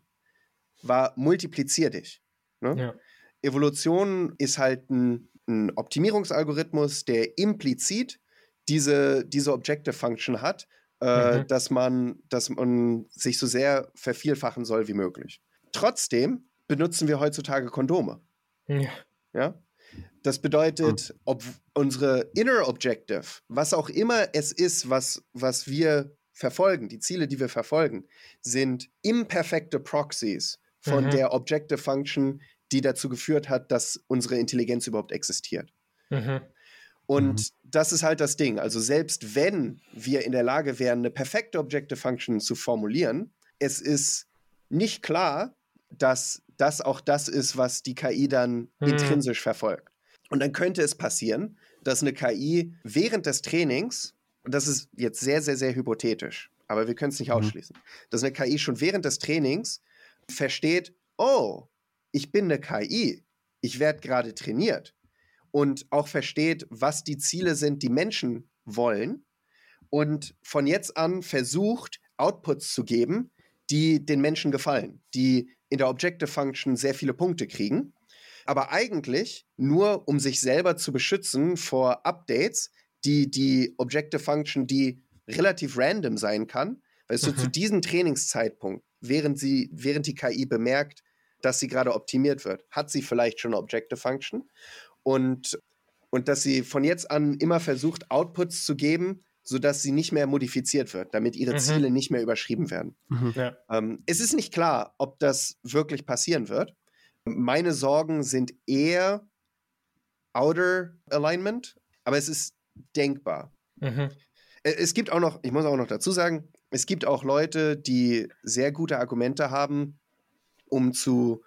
War multiplizier dich. Ne? Ja. Evolution ist halt ein, ein Optimierungsalgorithmus, der implizit diese, diese Objective Function hat äh, mhm. dass, man, dass man sich so sehr vervielfachen soll wie möglich. Trotzdem benutzen wir heutzutage Kondome. Ja. ja? Das bedeutet, mhm. ob unsere Inner Objective, was auch immer es ist, was, was wir verfolgen, die Ziele, die wir verfolgen, sind imperfekte Proxies von mhm. der Objective Function, die dazu geführt hat, dass unsere Intelligenz überhaupt existiert. Mhm. Und mhm. das ist halt das Ding. Also selbst wenn wir in der Lage wären, eine perfekte Objective Function zu formulieren, es ist nicht klar, dass das auch das ist, was die KI dann mhm. intrinsisch verfolgt. Und dann könnte es passieren, dass eine KI während des Trainings, und das ist jetzt sehr, sehr, sehr hypothetisch, aber wir können es nicht mhm. ausschließen, dass eine KI schon während des Trainings versteht, oh, ich bin eine KI, ich werde gerade trainiert und auch versteht, was die Ziele sind, die Menschen wollen und von jetzt an versucht, Outputs zu geben, die den Menschen gefallen, die in der Objective Function sehr viele Punkte kriegen, aber eigentlich nur, um sich selber zu beschützen vor Updates, die die Objective Function, die relativ random sein kann, weil du, zu mhm. diesem Trainingszeitpunkt, während sie, während die KI bemerkt, dass sie gerade optimiert wird, hat sie vielleicht schon eine Objective Function und, und dass sie von jetzt an immer versucht, Outputs zu geben, sodass sie nicht mehr modifiziert wird, damit ihre mhm. Ziele nicht mehr überschrieben werden. Mhm. Ja. Ähm, es ist nicht klar, ob das wirklich passieren wird. Meine Sorgen sind eher Outer Alignment, aber es ist denkbar. Mhm. Es gibt auch noch, ich muss auch noch dazu sagen, es gibt auch Leute, die sehr gute Argumente haben, um zu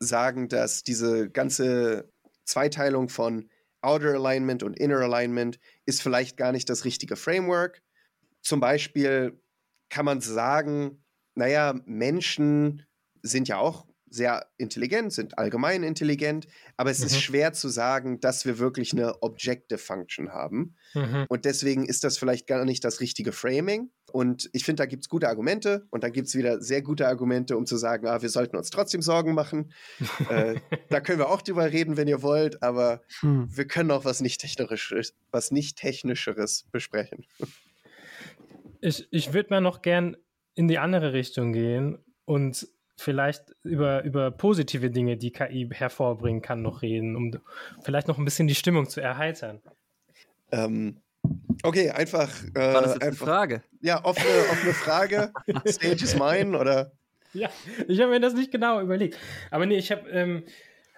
sagen, dass diese ganze Zweiteilung von Outer Alignment und Inner Alignment ist vielleicht gar nicht das richtige Framework. Zum Beispiel kann man sagen, naja, Menschen sind ja auch sehr intelligent, sind allgemein intelligent, aber es mhm. ist schwer zu sagen, dass wir wirklich eine Objective Function haben. Mhm. Und deswegen ist das vielleicht gar nicht das richtige Framing. Und ich finde, da gibt es gute Argumente und dann gibt es wieder sehr gute Argumente, um zu sagen, ah, wir sollten uns trotzdem Sorgen machen. äh, da können wir auch drüber reden, wenn ihr wollt, aber mhm. wir können auch was nicht technischeres, was nicht technischeres besprechen. Ich, ich würde mal noch gern in die andere Richtung gehen und vielleicht über, über positive Dinge, die KI hervorbringen kann, noch reden, um vielleicht noch ein bisschen die Stimmung zu erheitern. Ähm, okay, einfach. Äh, War das jetzt einfach, eine Frage? Ja, offene, offene Frage. Stage is mine, oder? Ja, ich habe mir das nicht genau überlegt. Aber nee, ich habe. Ähm,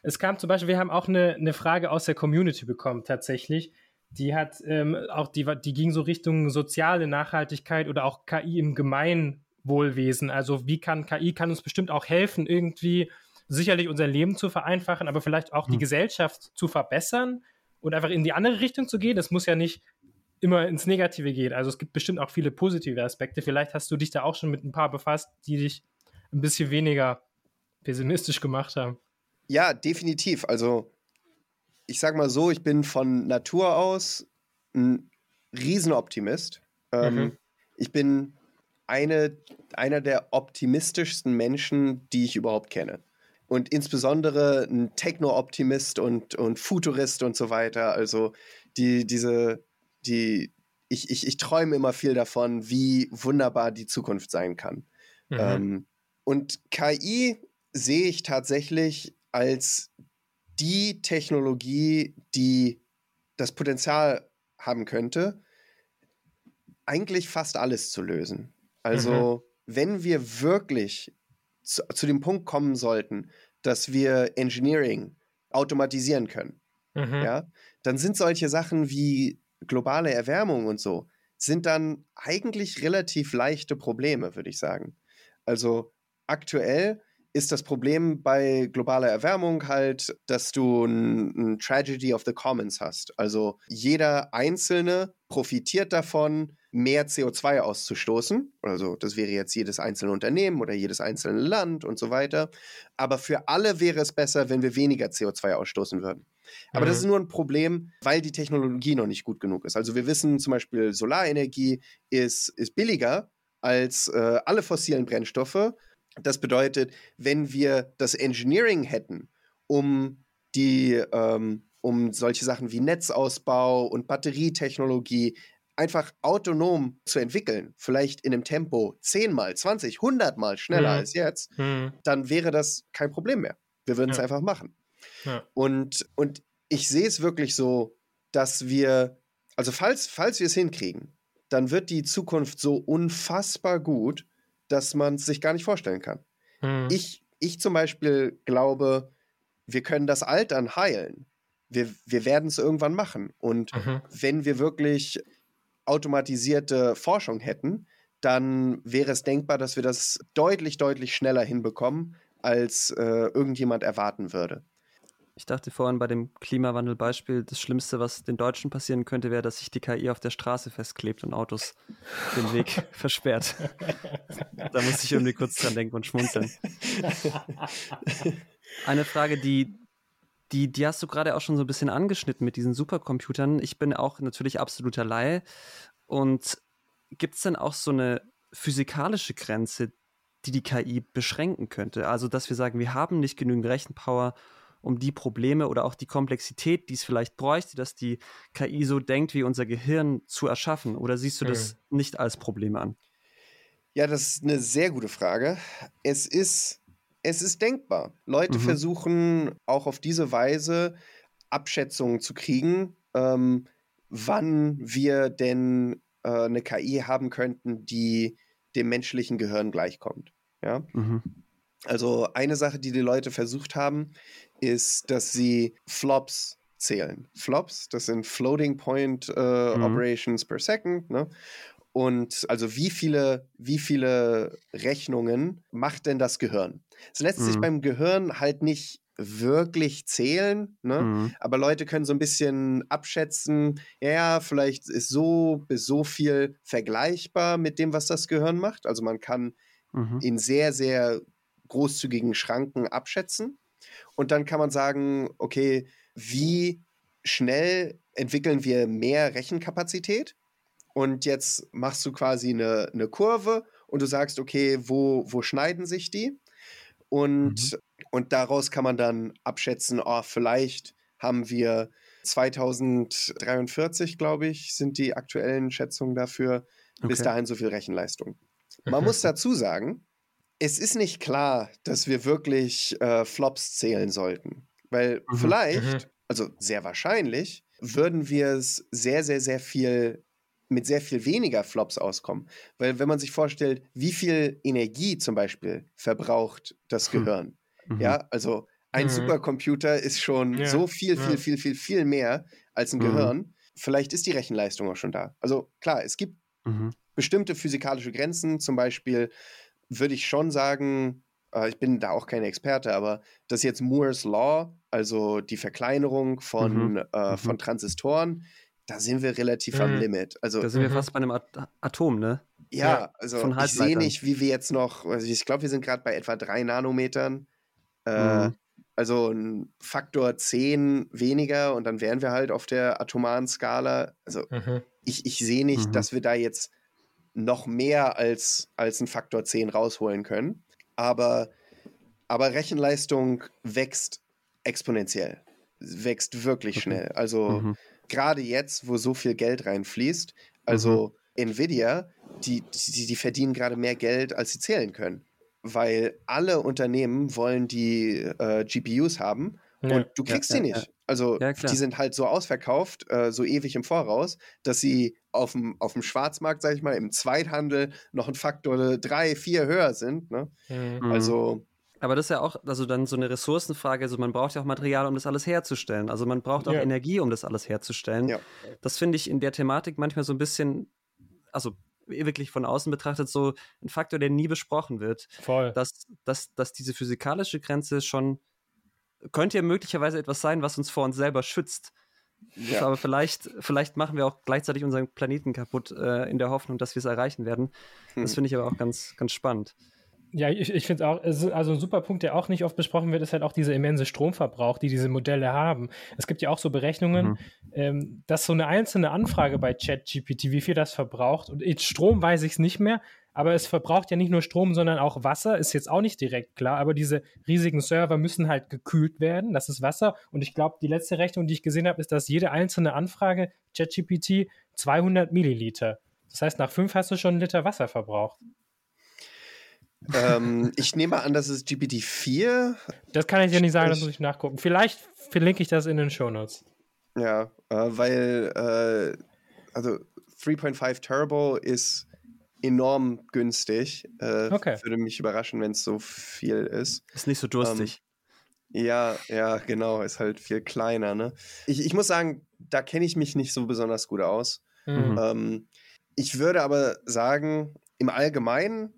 es kam zum Beispiel, wir haben auch eine, eine Frage aus der Community bekommen, tatsächlich. Die hat ähm, auch, die, die ging so Richtung soziale Nachhaltigkeit oder auch KI im Gemeinen Wohlwesen. Also wie kann KI kann uns bestimmt auch helfen, irgendwie sicherlich unser Leben zu vereinfachen, aber vielleicht auch hm. die Gesellschaft zu verbessern und einfach in die andere Richtung zu gehen. Das muss ja nicht immer ins Negative gehen. Also es gibt bestimmt auch viele positive Aspekte. Vielleicht hast du dich da auch schon mit ein paar befasst, die dich ein bisschen weniger pessimistisch gemacht haben. Ja, definitiv. Also ich sag mal so, ich bin von Natur aus ein Riesenoptimist. Ähm, mhm. Ich bin eine, einer der optimistischsten Menschen, die ich überhaupt kenne. Und insbesondere ein Techno-Optimist und, und Futurist und so weiter. Also die, diese, die, ich, ich, ich träume immer viel davon, wie wunderbar die Zukunft sein kann. Mhm. Ähm, und KI sehe ich tatsächlich als die Technologie, die das Potenzial haben könnte, eigentlich fast alles zu lösen. Also, mhm. wenn wir wirklich zu, zu, dem Punkt kommen sollten, dass wir Engineering automatisieren können, mhm. ja, dann sind solche Sachen wie globale Erwärmung und so, sind dann eigentlich relativ leichte Probleme, würde ich sagen. Also aktuell ist das Problem bei globaler Erwärmung halt, dass du ein, ein, Tragedy of the Commons hast. Also jeder Einzelne profitiert davon, mehr CO2 auszustoßen. Also das wäre jetzt jedes einzelne Unternehmen oder jedes einzelne Land und so weiter. Aber für alle wäre es besser, wenn wir weniger CO2 ausstoßen würden. Aber mhm. das ist nur ein Problem, weil die Technologie noch nicht gut genug ist. Also wir wissen zum Beispiel, Solarenergie ist, ist billiger als äh, alle fossilen Brennstoffe das bedeutet, wenn wir das Engineering hätten, um die, ähm, um solche Sachen wie Netzausbau und Batterietechnologie einfach autonom zu entwickeln, vielleicht in einem Tempo zehnmal, 20, 100 Mal schneller mhm. als jetzt, mhm. dann wäre das kein Problem mehr. Wir würden es ja. einfach machen. Ja. Und, und ich sehe es wirklich so, dass wir, also falls, falls wir es hinkriegen, dann wird die Zukunft so unfassbar gut, dass man es sich gar nicht vorstellen kann. Hm. Ich, ich zum Beispiel glaube, wir können das Altern heilen. wir, wir werden es irgendwann machen. Und mhm. wenn wir wirklich automatisierte Forschung hätten, dann wäre es denkbar, dass wir das deutlich, deutlich schneller hinbekommen, als äh, irgendjemand erwarten würde. Ich dachte vorhin bei dem Klimawandelbeispiel, das Schlimmste, was den Deutschen passieren könnte, wäre, dass sich die KI auf der Straße festklebt und Autos den Weg versperrt. da muss ich irgendwie kurz dran denken und schmunzeln. Eine Frage, die, die, die hast du gerade auch schon so ein bisschen angeschnitten mit diesen Supercomputern. Ich bin auch natürlich absoluter Laie. Und gibt es denn auch so eine physikalische Grenze, die die KI beschränken könnte? Also, dass wir sagen, wir haben nicht genügend Rechenpower, um die Probleme oder auch die Komplexität, die es vielleicht bräuchte, dass die KI so denkt, wie unser Gehirn zu erschaffen? Oder siehst du das mhm. nicht als Problem an? Ja, das ist eine sehr gute Frage. Es ist, es ist denkbar. Leute mhm. versuchen auch auf diese Weise Abschätzungen zu kriegen, ähm, wann wir denn äh, eine KI haben könnten, die dem menschlichen Gehirn gleichkommt. Ja. Mhm. Also eine Sache, die die Leute versucht haben, ist, dass sie Flops zählen. Flops, das sind Floating Point äh, mhm. Operations per Second. Ne? Und also wie viele, wie viele Rechnungen macht denn das Gehirn? Es lässt mhm. sich beim Gehirn halt nicht wirklich zählen, ne? Mhm. aber Leute können so ein bisschen abschätzen, ja, vielleicht ist so bis so viel vergleichbar mit dem, was das Gehirn macht. Also man kann mhm. in sehr, sehr großzügigen Schranken abschätzen. Und dann kann man sagen, okay, wie schnell entwickeln wir mehr Rechenkapazität? Und jetzt machst du quasi eine, eine Kurve und du sagst, okay, wo, wo schneiden sich die? Und, mhm. und daraus kann man dann abschätzen, oh, vielleicht haben wir 2043, glaube ich, sind die aktuellen Schätzungen dafür, okay. bis dahin so viel Rechenleistung. Man muss dazu sagen, es ist nicht klar, dass wir wirklich äh, Flops zählen sollten. Weil mhm. vielleicht, mhm. also sehr wahrscheinlich, würden wir es sehr, sehr, sehr viel mit sehr viel weniger Flops auskommen. Weil wenn man sich vorstellt, wie viel Energie zum Beispiel verbraucht das hm. Gehirn. Mhm. Ja, also ein mhm. Supercomputer ist schon ja. so viel, viel, viel, viel, viel mehr als ein mhm. Gehirn. Vielleicht ist die Rechenleistung auch schon da. Also klar, es gibt mhm. bestimmte physikalische Grenzen, zum Beispiel würde ich schon sagen, äh, ich bin da auch kein Experte, aber dass jetzt Moore's Law, also die Verkleinerung von, mhm. Äh, mhm. von Transistoren, da sind wir relativ mhm. am Limit. Also, da sind wir mhm. fast bei einem Atom, ne? Ja, ja also ich sehe nicht, wie wir jetzt noch, also ich glaube, wir sind gerade bei etwa drei Nanometern. Äh, mhm. Also ein Faktor 10 weniger und dann wären wir halt auf der atomaren Skala. Also mhm. ich, ich sehe nicht, mhm. dass wir da jetzt noch mehr als, als ein Faktor 10 rausholen können. Aber, aber Rechenleistung wächst exponentiell. Wächst wirklich okay. schnell. Also mhm. gerade jetzt, wo so viel Geld reinfließt, also mhm. Nvidia, die, die, die verdienen gerade mehr Geld, als sie zählen können. Weil alle Unternehmen wollen die äh, GPUs haben ja. und du kriegst ja, sie nicht. Also die sind halt so ausverkauft, äh, so ewig im Voraus, dass sie auf dem, auf dem Schwarzmarkt, sag ich mal, im Zweithandel noch ein Faktor drei, vier höher sind. Ne? Mhm. Also. Aber das ist ja auch, also dann so eine Ressourcenfrage, also man braucht ja auch Material, um das alles herzustellen. Also man braucht auch ja. Energie, um das alles herzustellen. Ja. Das finde ich in der Thematik manchmal so ein bisschen, also wirklich von außen betrachtet, so ein Faktor, der nie besprochen wird. Voll. Dass, dass, dass diese physikalische Grenze schon, könnte ja möglicherweise etwas sein, was uns vor uns selber schützt. Ja. Aber vielleicht, vielleicht machen wir auch gleichzeitig unseren Planeten kaputt, äh, in der Hoffnung, dass wir es erreichen werden. Hm. Das finde ich aber auch ganz, ganz spannend. Ja, ich, ich finde es auch, also ein super Punkt, der auch nicht oft besprochen wird, ist halt auch dieser immense Stromverbrauch, die diese Modelle haben. Es gibt ja auch so Berechnungen, mhm. ähm, dass so eine einzelne Anfrage bei ChatGPT, wie viel das verbraucht. Und Strom weiß ich es nicht mehr, aber es verbraucht ja nicht nur Strom, sondern auch Wasser, ist jetzt auch nicht direkt klar, aber diese riesigen Server müssen halt gekühlt werden, das ist Wasser und ich glaube, die letzte Rechnung, die ich gesehen habe, ist, dass jede einzelne Anfrage ChatGPT 200 Milliliter. Das heißt, nach fünf hast du schon einen Liter Wasser verbraucht. ähm, ich nehme an, das ist GPT-4. Das kann ich dir nicht sagen, das muss ich nachgucken. Vielleicht verlinke ich das in den Shownotes. Ja, äh, weil äh, also 3.5 Turbo ist enorm günstig. Äh, okay. Würde mich überraschen, wenn es so viel ist. Ist nicht so durstig. Ja, ja, genau, ist halt viel kleiner. Ne? Ich, ich muss sagen, da kenne ich mich nicht so besonders gut aus. Mhm. Ähm, ich würde aber sagen, im Allgemeinen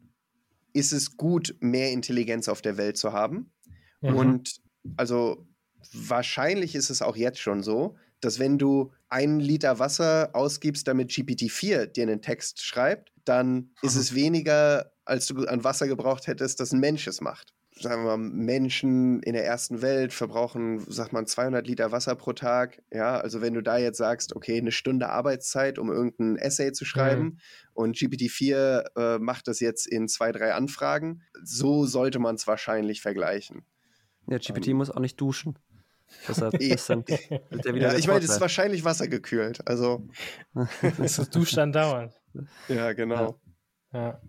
ist es gut, mehr Intelligenz auf der Welt zu haben. Mhm. Und also wahrscheinlich ist es auch jetzt schon so, dass wenn du einen Liter Wasser ausgibst, damit GPT-4 dir einen Text schreibt, dann ist es weniger, als du an Wasser gebraucht hättest, dass ein Mensch es macht sagen wir mal, Menschen in der ersten Welt verbrauchen, sagt man, 200 Liter Wasser pro Tag. Ja, also wenn du da jetzt sagst, okay, eine Stunde Arbeitszeit, um irgendein Essay zu schreiben mhm. und GPT-4 äh, macht das jetzt in zwei, drei Anfragen, so sollte man es wahrscheinlich vergleichen. Ja, GPT ähm, muss auch nicht duschen. Deshalb ist dann ja, ich meine, es ist wahrscheinlich wassergekühlt. Also. das duscht dann dauernd. Ja, genau. Ja. ja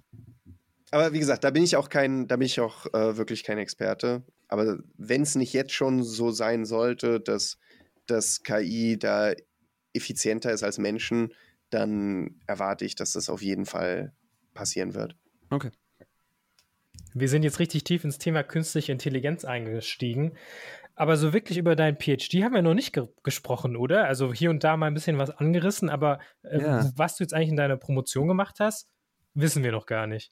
aber wie gesagt, da bin ich auch kein, da bin ich auch äh, wirklich kein Experte. Aber wenn es nicht jetzt schon so sein sollte, dass das KI da effizienter ist als Menschen, dann erwarte ich, dass das auf jeden Fall passieren wird. Okay. Wir sind jetzt richtig tief ins Thema künstliche Intelligenz eingestiegen. Aber so wirklich über deinen PhD haben wir noch nicht ge gesprochen, oder? Also hier und da mal ein bisschen was angerissen, aber äh, ja. was du jetzt eigentlich in deiner Promotion gemacht hast, wissen wir noch gar nicht.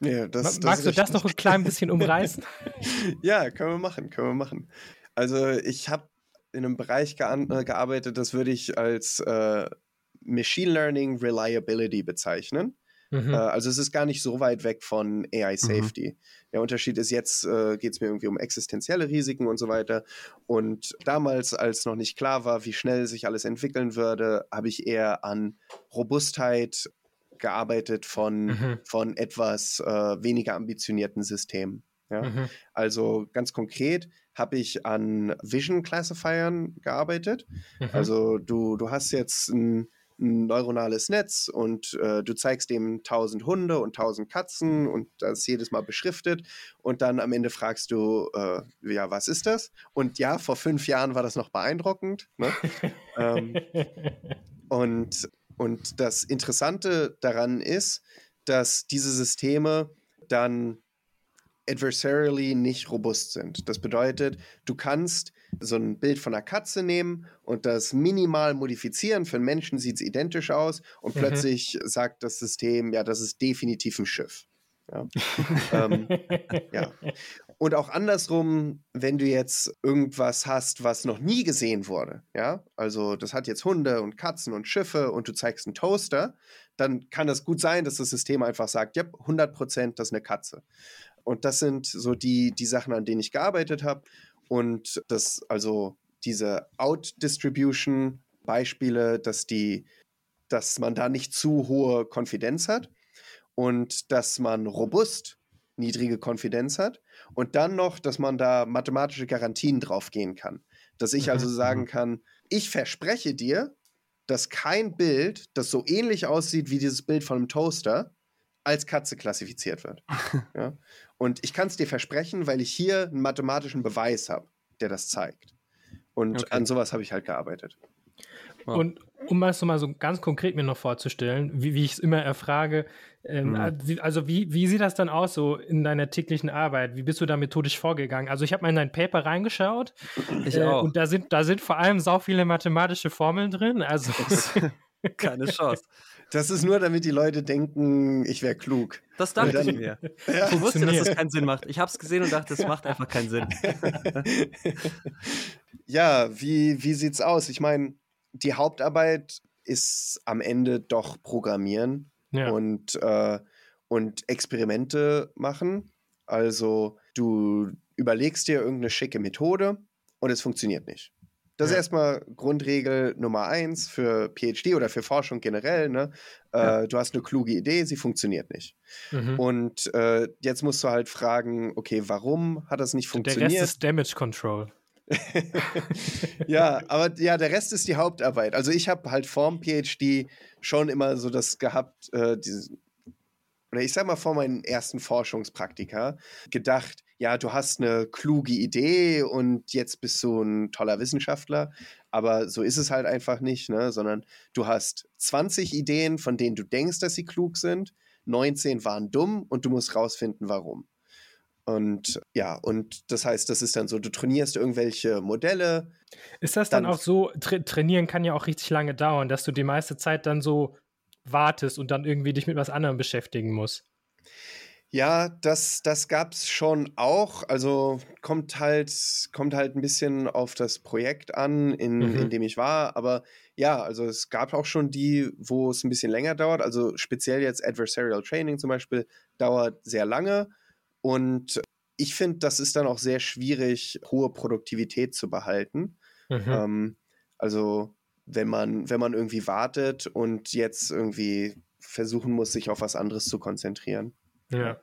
Ja, das, Magst das du das noch ein klein bisschen umreißen? ja, können wir machen, können wir machen. Also ich habe in einem Bereich äh, gearbeitet, das würde ich als äh, Machine Learning Reliability bezeichnen. Mhm. Äh, also es ist gar nicht so weit weg von AI mhm. Safety. Mhm. Der Unterschied ist, jetzt äh, geht es mir irgendwie um existenzielle Risiken und so weiter. Und damals, als noch nicht klar war, wie schnell sich alles entwickeln würde, habe ich eher an Robustheit gearbeitet von, mhm. von etwas äh, weniger ambitionierten Systemen. Ja? Mhm. Also ganz konkret habe ich an Vision Classifiern gearbeitet. Mhm. Also du, du hast jetzt ein, ein neuronales Netz und äh, du zeigst dem tausend Hunde und tausend Katzen und das jedes Mal beschriftet und dann am Ende fragst du, äh, ja, was ist das? Und ja, vor fünf Jahren war das noch beeindruckend. Ne? ähm, und und das Interessante daran ist, dass diese Systeme dann adversarially nicht robust sind. Das bedeutet, du kannst so ein Bild von einer Katze nehmen und das minimal modifizieren. Für einen Menschen sieht es identisch aus und mhm. plötzlich sagt das System, ja, das ist definitiv ein Schiff. Ja. ähm, ja. Und auch andersrum, wenn du jetzt irgendwas hast, was noch nie gesehen wurde, ja, also das hat jetzt Hunde und Katzen und Schiffe und du zeigst einen Toaster, dann kann das gut sein, dass das System einfach sagt, ja, 100 Prozent, das ist eine Katze. Und das sind so die, die Sachen, an denen ich gearbeitet habe. Und das, also diese Out-Distribution Beispiele, dass die, dass man da nicht zu hohe Konfidenz hat und dass man robust niedrige Konfidenz hat und dann noch, dass man da mathematische Garantien draufgehen kann. Dass ich also mhm, sagen mhm. kann, ich verspreche dir, dass kein Bild, das so ähnlich aussieht wie dieses Bild von einem Toaster, als Katze klassifiziert wird. ja? Und ich kann es dir versprechen, weil ich hier einen mathematischen Beweis habe, der das zeigt. Und okay. an sowas habe ich halt gearbeitet. Wow. Und um das mal so ganz konkret mir noch vorzustellen, wie, wie ich es immer erfrage, ähm, mhm. also wie, wie sieht das dann aus so in deiner täglichen Arbeit? Wie bist du da methodisch vorgegangen? Also ich habe mal in dein Paper reingeschaut ich äh, auch. und da sind, da sind vor allem sau viele mathematische Formeln drin. Also keine Chance. Das ist nur, damit die Leute denken, ich wäre klug. Das dachte dann, ich mir. Ja. Ich wusste, dass das keinen Sinn macht. Ich habe es gesehen und dachte, es macht einfach keinen Sinn. ja, wie, wie sieht's aus? Ich meine, die Hauptarbeit ist am Ende doch Programmieren ja. und, äh, und Experimente machen. Also du überlegst dir irgendeine schicke Methode und es funktioniert nicht. Das ja. ist erstmal Grundregel Nummer eins für PhD oder für Forschung generell. Ne? Äh, ja. Du hast eine kluge Idee, sie funktioniert nicht. Mhm. Und äh, jetzt musst du halt fragen, okay, warum hat das nicht funktioniert? Der Rest ist Damage Control. ja, aber ja, der Rest ist die Hauptarbeit. Also ich habe halt vorm PhD schon immer so das gehabt, äh, dieses, oder ich sag mal vor meinen ersten Forschungspraktika gedacht, ja, du hast eine kluge Idee und jetzt bist du ein toller Wissenschaftler. Aber so ist es halt einfach nicht, ne? sondern du hast 20 Ideen, von denen du denkst, dass sie klug sind. 19 waren dumm und du musst rausfinden, warum. Und ja, und das heißt, das ist dann so, du trainierst irgendwelche Modelle. Ist das dann, dann auch so, tra trainieren kann ja auch richtig lange dauern, dass du die meiste Zeit dann so wartest und dann irgendwie dich mit was anderem beschäftigen musst? Ja, das, das gab es schon auch. Also kommt halt, kommt halt ein bisschen auf das Projekt an, in, mhm. in dem ich war. Aber ja, also es gab auch schon die, wo es ein bisschen länger dauert. Also speziell jetzt Adversarial Training zum Beispiel dauert sehr lange. Und ich finde, das ist dann auch sehr schwierig, hohe Produktivität zu behalten. Mhm. Ähm, also wenn man, wenn man irgendwie wartet und jetzt irgendwie versuchen muss, sich auf was anderes zu konzentrieren. Ja.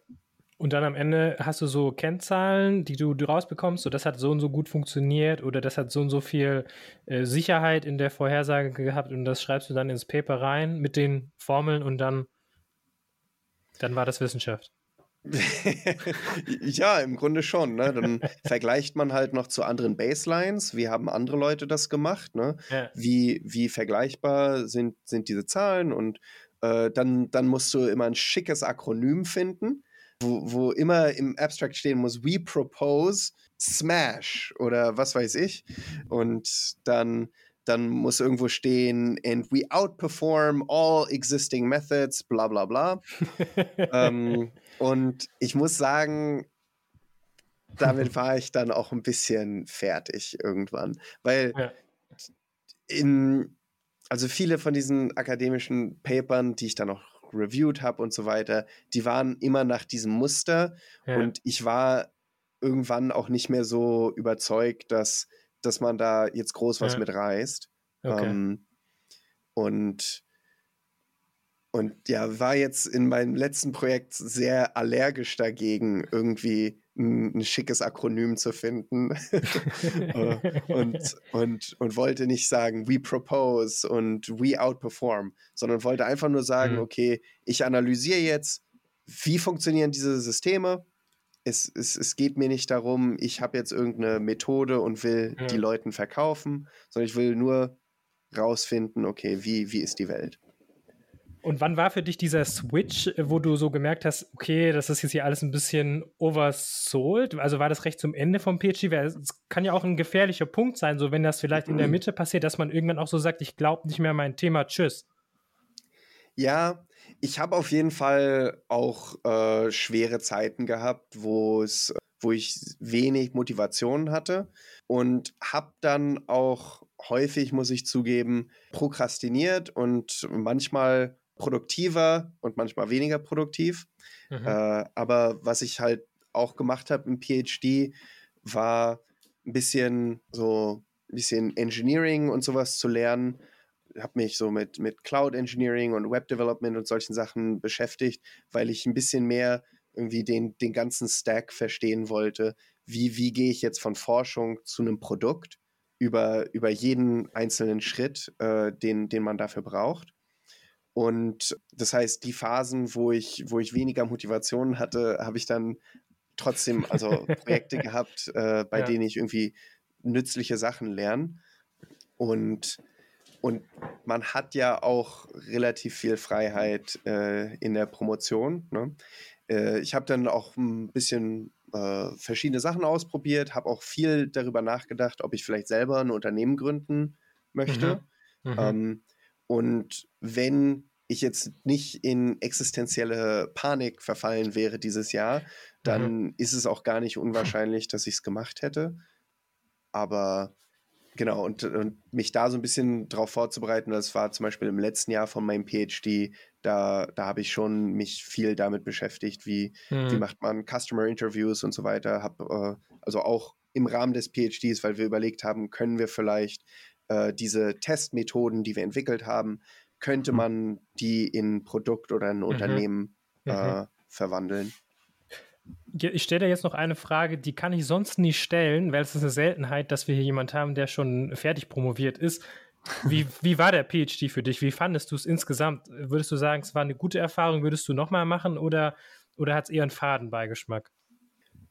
Und dann am Ende hast du so Kennzahlen, die du, du rausbekommst, so das hat so und so gut funktioniert oder das hat so und so viel äh, Sicherheit in der Vorhersage gehabt und das schreibst du dann ins Paper rein mit den Formeln und dann, dann war das Wissenschaft. ja, im Grunde schon. Ne? Dann vergleicht man halt noch zu anderen Baselines. Wie haben andere Leute das gemacht? Ne? Ja. Wie, wie vergleichbar sind, sind diese Zahlen? Und äh, dann, dann musst du immer ein schickes Akronym finden, wo, wo immer im Abstract stehen muss, we propose Smash oder was weiß ich. Und dann dann muss irgendwo stehen, and we outperform all existing methods, bla bla bla. ähm, und ich muss sagen, damit war ich dann auch ein bisschen fertig irgendwann, weil ja. in, also viele von diesen akademischen Papern, die ich dann auch reviewed habe und so weiter, die waren immer nach diesem Muster ja. und ich war irgendwann auch nicht mehr so überzeugt, dass, dass man da jetzt groß was ja. mit reißt. Okay. Ähm, und und ja, war jetzt in meinem letzten Projekt sehr allergisch dagegen, irgendwie ein, ein schickes Akronym zu finden. Äh, und, und, und wollte nicht sagen, we propose und we outperform, sondern wollte einfach nur sagen, mhm. okay, ich analysiere jetzt, wie funktionieren diese Systeme. Es, es, es geht mir nicht darum, ich habe jetzt irgendeine Methode und will ja. die Leuten verkaufen, sondern ich will nur rausfinden, okay, wie, wie ist die Welt. Und wann war für dich dieser Switch, wo du so gemerkt hast, okay, das ist jetzt hier alles ein bisschen oversold? Also war das recht zum Ende vom PhD? Es kann ja auch ein gefährlicher Punkt sein, so wenn das vielleicht in der Mitte passiert, dass man irgendwann auch so sagt, ich glaube nicht mehr mein Thema, tschüss. Ja, ich habe auf jeden Fall auch äh, schwere Zeiten gehabt, wo es, wo ich wenig Motivation hatte und habe dann auch häufig, muss ich zugeben, prokrastiniert und manchmal produktiver und manchmal weniger produktiv. Mhm. Äh, aber was ich halt auch gemacht habe im PhD, war ein bisschen so ein bisschen Engineering und sowas zu lernen. Ich habe mich so mit, mit Cloud Engineering und Web Development und solchen Sachen beschäftigt, weil ich ein bisschen mehr irgendwie den, den ganzen Stack verstehen wollte. Wie, wie gehe ich jetzt von Forschung zu einem Produkt über, über jeden einzelnen Schritt, äh, den, den man dafür braucht. Und das heißt, die Phasen, wo ich, wo ich weniger Motivation hatte, habe ich dann trotzdem also Projekte gehabt, äh, bei ja. denen ich irgendwie nützliche Sachen lerne. Und, und man hat ja auch relativ viel Freiheit äh, in der Promotion. Ne? Äh, ich habe dann auch ein bisschen äh, verschiedene Sachen ausprobiert, habe auch viel darüber nachgedacht, ob ich vielleicht selber ein Unternehmen gründen möchte. Mhm. Mhm. Ähm, und wenn ich jetzt nicht in existenzielle Panik verfallen wäre dieses Jahr, dann mhm. ist es auch gar nicht unwahrscheinlich, dass ich es gemacht hätte. Aber genau, und, und mich da so ein bisschen darauf vorzubereiten, das war zum Beispiel im letzten Jahr von meinem PhD, da, da habe ich schon mich viel damit beschäftigt, wie, mhm. wie macht man Customer Interviews und so weiter. Hab, äh, also auch im Rahmen des PhDs, weil wir überlegt haben, können wir vielleicht äh, diese Testmethoden, die wir entwickelt haben, könnte mhm. man die in Produkt oder ein mhm. Unternehmen mhm. Äh, verwandeln. Ich stelle jetzt noch eine Frage, die kann ich sonst nie stellen, weil es ist eine Seltenheit, dass wir hier jemanden haben, der schon fertig promoviert ist. Wie, wie war der PhD für dich? Wie fandest du es insgesamt? Würdest du sagen, es war eine gute Erfahrung? Würdest du nochmal machen oder, oder hat es eher einen Fadenbeigeschmack?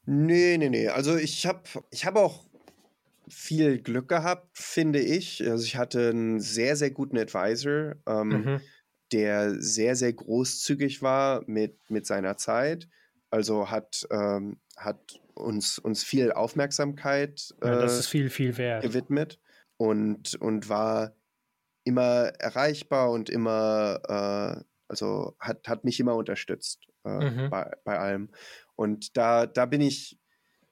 Nee, nee, nee. Also ich habe ich hab auch viel Glück gehabt, finde ich. Also ich hatte einen sehr, sehr guten Advisor, ähm, mhm. der sehr, sehr großzügig war mit, mit seiner Zeit. Also hat, ähm, hat uns, uns viel Aufmerksamkeit äh, ja, das ist viel, viel wert. gewidmet und, und war immer erreichbar und immer, äh, also hat, hat mich immer unterstützt äh, mhm. bei, bei allem. Und da, da bin ich,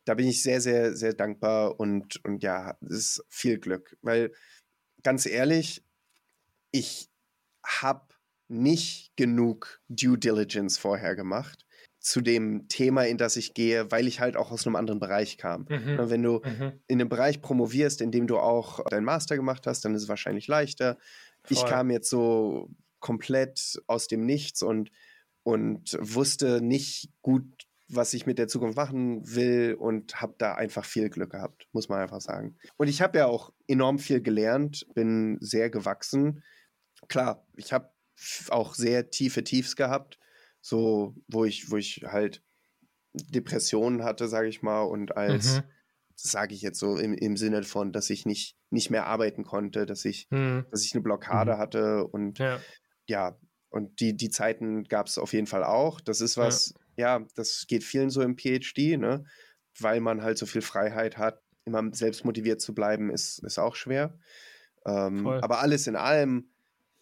da bin ich sehr, sehr, sehr dankbar und, und ja, es ist viel Glück. Weil ganz ehrlich, ich habe nicht genug Due Diligence vorher gemacht zu dem Thema, in das ich gehe, weil ich halt auch aus einem anderen Bereich kam. Mhm. Wenn du mhm. in einem Bereich promovierst, in dem du auch deinen Master gemacht hast, dann ist es wahrscheinlich leichter. Voll. Ich kam jetzt so komplett aus dem Nichts und, und wusste nicht gut, was ich mit der Zukunft machen will und habe da einfach viel Glück gehabt, muss man einfach sagen. Und ich habe ja auch enorm viel gelernt, bin sehr gewachsen. Klar, ich habe auch sehr tiefe Tiefs gehabt, so wo ich, wo ich halt Depressionen hatte, sage ich mal, und als, mhm. sage ich jetzt so im, im Sinne von, dass ich nicht, nicht mehr arbeiten konnte, dass ich, mhm. dass ich eine Blockade mhm. hatte und ja, ja und die, die Zeiten gab es auf jeden Fall auch. Das ist was, ja. Ja, das geht vielen so im PhD, ne? Weil man halt so viel Freiheit hat. Immer selbst motiviert zu bleiben, ist, ist auch schwer. Ähm, aber alles in allem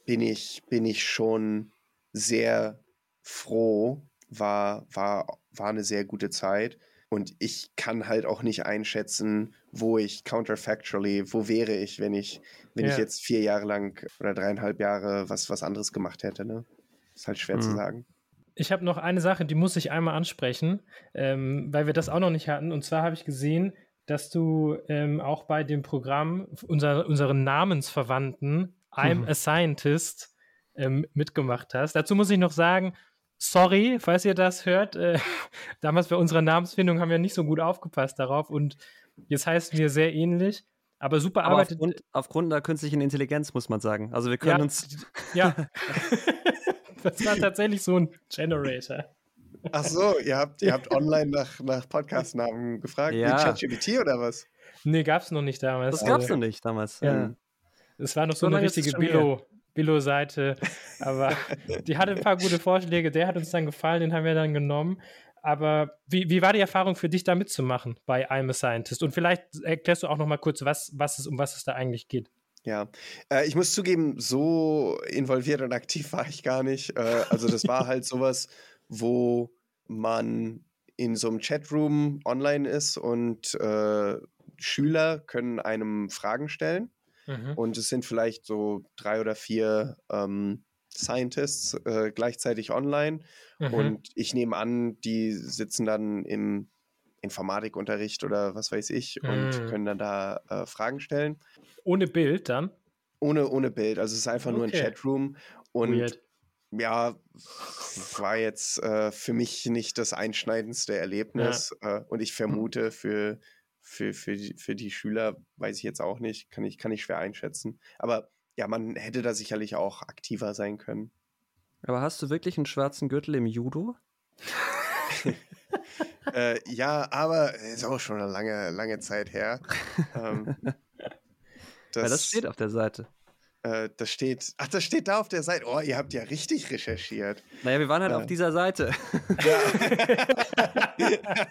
bin ich, bin ich schon sehr froh. War, war, war eine sehr gute Zeit. Und ich kann halt auch nicht einschätzen, wo ich counterfactually, wo wäre ich, wenn ich, wenn ja. ich jetzt vier Jahre lang oder dreieinhalb Jahre was, was anderes gemacht hätte. Ne? Ist halt schwer mhm. zu sagen. Ich habe noch eine Sache, die muss ich einmal ansprechen, ähm, weil wir das auch noch nicht hatten. Und zwar habe ich gesehen, dass du ähm, auch bei dem Programm unser, unseren Namensverwandten I'm mhm. a Scientist ähm, mitgemacht hast. Dazu muss ich noch sagen, sorry, falls ihr das hört. Äh, damals bei unserer Namensfindung haben wir nicht so gut aufgepasst darauf und jetzt heißen wir sehr ähnlich. Aber super aber arbeitet. Aufgrund, aufgrund der künstlichen Intelligenz muss man sagen. Also wir können ja, uns. Ja. das war tatsächlich so ein Generator. Ach so, ihr habt, ihr habt online nach, nach Podcast-Namen gefragt? Ja. Mit ChatGPT oder was? Nee, gab es noch nicht damals. Das gab es also, noch nicht damals. Ja. Es war noch so, so eine richtige Billo, Billo-Seite. Aber die hatte ein paar gute Vorschläge, der hat uns dann gefallen, den haben wir dann genommen. Aber wie, wie war die Erfahrung für dich, da mitzumachen bei I'm a Scientist? Und vielleicht erklärst du auch noch mal kurz, was, was es, um was es da eigentlich geht. Ja, äh, ich muss zugeben, so involviert und aktiv war ich gar nicht. Äh, also das war halt sowas, wo man in so einem Chatroom online ist und äh, Schüler können einem Fragen stellen. Mhm. Und es sind vielleicht so drei oder vier ähm, Scientists äh, gleichzeitig online. Mhm. Und ich nehme an, die sitzen dann im Informatikunterricht oder was weiß ich mhm. und können dann da äh, Fragen stellen. Ohne Bild dann? Ohne, ohne Bild. Also es ist einfach okay. nur ein Chatroom. Und Weird. ja, war jetzt äh, für mich nicht das einschneidendste Erlebnis. Ja. Äh, und ich vermute für für, für, die, für die Schüler weiß ich jetzt auch nicht, kann ich, kann ich schwer einschätzen. Aber ja, man hätte da sicherlich auch aktiver sein können. Aber hast du wirklich einen schwarzen Gürtel im Judo? äh, ja, aber ist auch schon eine lange, lange Zeit her. ähm, das, ja, das steht auf der Seite. Äh, das steht, ach, das steht da auf der Seite. Oh, ihr habt ja richtig recherchiert. Naja, wir waren halt äh. auf dieser Seite. Ja.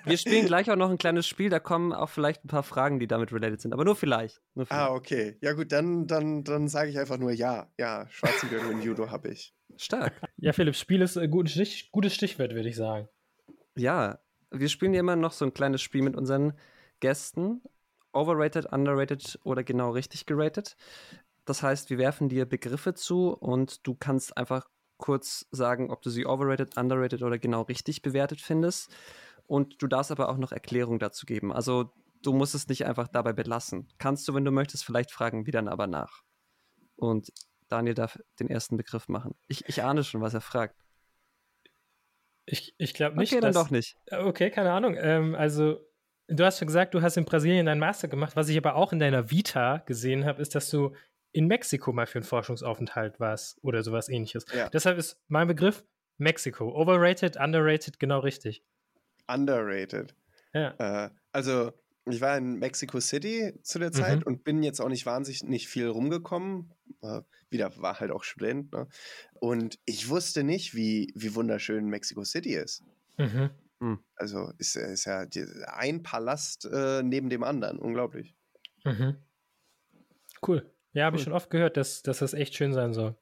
wir spielen gleich auch noch ein kleines Spiel, da kommen auch vielleicht ein paar Fragen, die damit related sind, aber nur vielleicht. Nur vielleicht. Ah, okay. Ja, gut, dann, dann, dann sage ich einfach nur ja. Ja, schwarzen Gürtel in Judo habe ich. Stark. Ja, Philipp, Spiel ist ein gutes Stichwort, würde ich sagen. Ja, wir spielen ja immer noch so ein kleines Spiel mit unseren Gästen. Overrated, underrated oder genau richtig geratet. Das heißt, wir werfen dir Begriffe zu und du kannst einfach kurz sagen, ob du sie overrated, underrated oder genau richtig bewertet findest. Und du darfst aber auch noch Erklärung dazu geben. Also du musst es nicht einfach dabei belassen. Kannst du, wenn du möchtest, vielleicht fragen wir dann aber nach. Und Daniel darf den ersten Begriff machen. Ich, ich ahne schon, was er fragt. Ich, ich glaube nicht. Okay, dann dass, doch nicht. Okay, keine Ahnung. Ähm, also, du hast schon gesagt, du hast in Brasilien deinen Master gemacht. Was ich aber auch in deiner Vita gesehen habe, ist, dass du in Mexiko mal für einen Forschungsaufenthalt warst oder sowas ähnliches. Ja. Deshalb ist mein Begriff Mexiko. Overrated, underrated, genau richtig. Underrated. Ja. Äh, also, ich war in Mexico City zu der Zeit mhm. und bin jetzt auch nicht wahnsinnig nicht viel rumgekommen. Äh, wieder war halt auch Student. Ne? Und ich wusste nicht, wie, wie wunderschön Mexico City ist. Mhm. Hm. Also ist, ist ja ein Palast äh, neben dem anderen. Unglaublich. Mhm. Cool. Ja, habe cool. ich schon oft gehört, dass, dass das echt schön sein soll.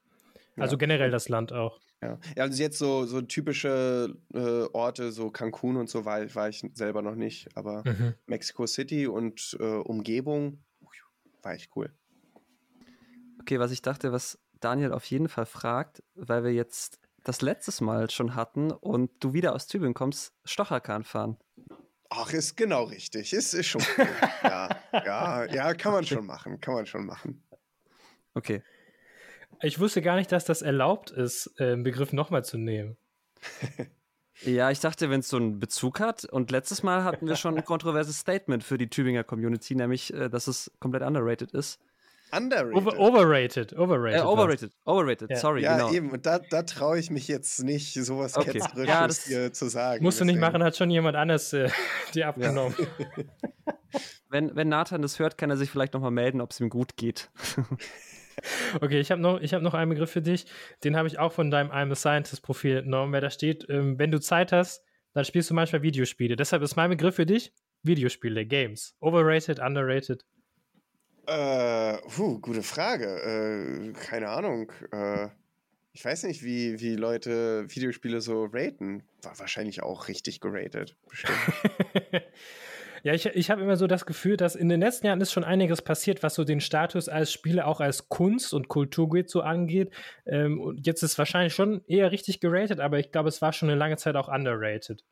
Also ja. generell das Land auch. Ja, ja also jetzt so, so typische äh, Orte, so Cancun und so, war, war ich selber noch nicht, aber mhm. Mexico City und äh, Umgebung war echt cool. Okay, was ich dachte, was Daniel auf jeden Fall fragt, weil wir jetzt das letztes Mal schon hatten und du wieder aus Tübingen kommst, Stocherkahn fahren. Ach, ist genau richtig. Ist, ist schon cool. ja, ja, ja, kann man schon machen. Kann man schon machen. Okay. Ich wusste gar nicht, dass das erlaubt ist, äh, einen Begriff nochmal zu nehmen. ja, ich dachte, wenn es so einen Bezug hat. Und letztes Mal hatten wir schon ein kontroverses Statement für die Tübinger Community, nämlich, äh, dass es komplett underrated ist. Underrated. Over, overrated. Overrated. Äh, overrated. Overrated. Ja. Sorry. Ja, genau. eben. Und da, da traue ich mich jetzt nicht, sowas okay. Ketzerisches ja, hier zu sagen. Musst deswegen. du nicht machen, hat schon jemand anders äh, dir abgenommen. Ja. wenn, wenn Nathan das hört, kann er sich vielleicht nochmal melden, ob es ihm gut geht. Okay, ich habe noch, hab noch einen Begriff für dich. Den habe ich auch von deinem I'm a Scientist Profil entnommen, weil da steht, ähm, wenn du Zeit hast, dann spielst du manchmal Videospiele. Deshalb ist mein Begriff für dich Videospiele, Games. Overrated, underrated. Äh, puh, gute Frage. Äh, keine Ahnung. Äh, ich weiß nicht, wie, wie Leute Videospiele so raten. War wahrscheinlich auch richtig geratet. Bestimmt. ja, ich, ich habe immer so das Gefühl, dass in den letzten Jahren ist schon einiges passiert, was so den Status als Spiele auch als Kunst und Kulturgut so angeht. Ähm, und jetzt ist wahrscheinlich schon eher richtig geratet, aber ich glaube, es war schon eine lange Zeit auch underrated.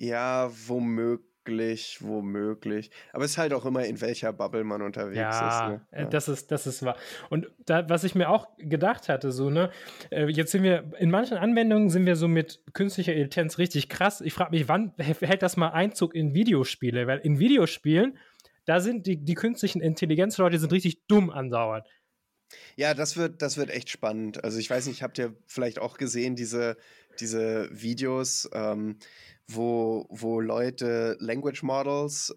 Ja, womöglich womöglich, womöglich. Aber es ist halt auch immer, in welcher Bubble man unterwegs ja, ist. Ne? Äh, ja, das ist, das ist wahr. Und da, was ich mir auch gedacht hatte, so, ne, äh, jetzt sind wir, in manchen Anwendungen sind wir so mit künstlicher Intelligenz richtig krass. Ich frage mich, wann hält das mal Einzug in Videospiele? Weil in Videospielen, da sind die, die künstlichen Intelligenzleute sind richtig dumm andauernd. Ja, das wird, das wird echt spannend. Also ich weiß nicht, habt ihr vielleicht auch gesehen, diese, diese Videos, ähm, wo, wo Leute Language Models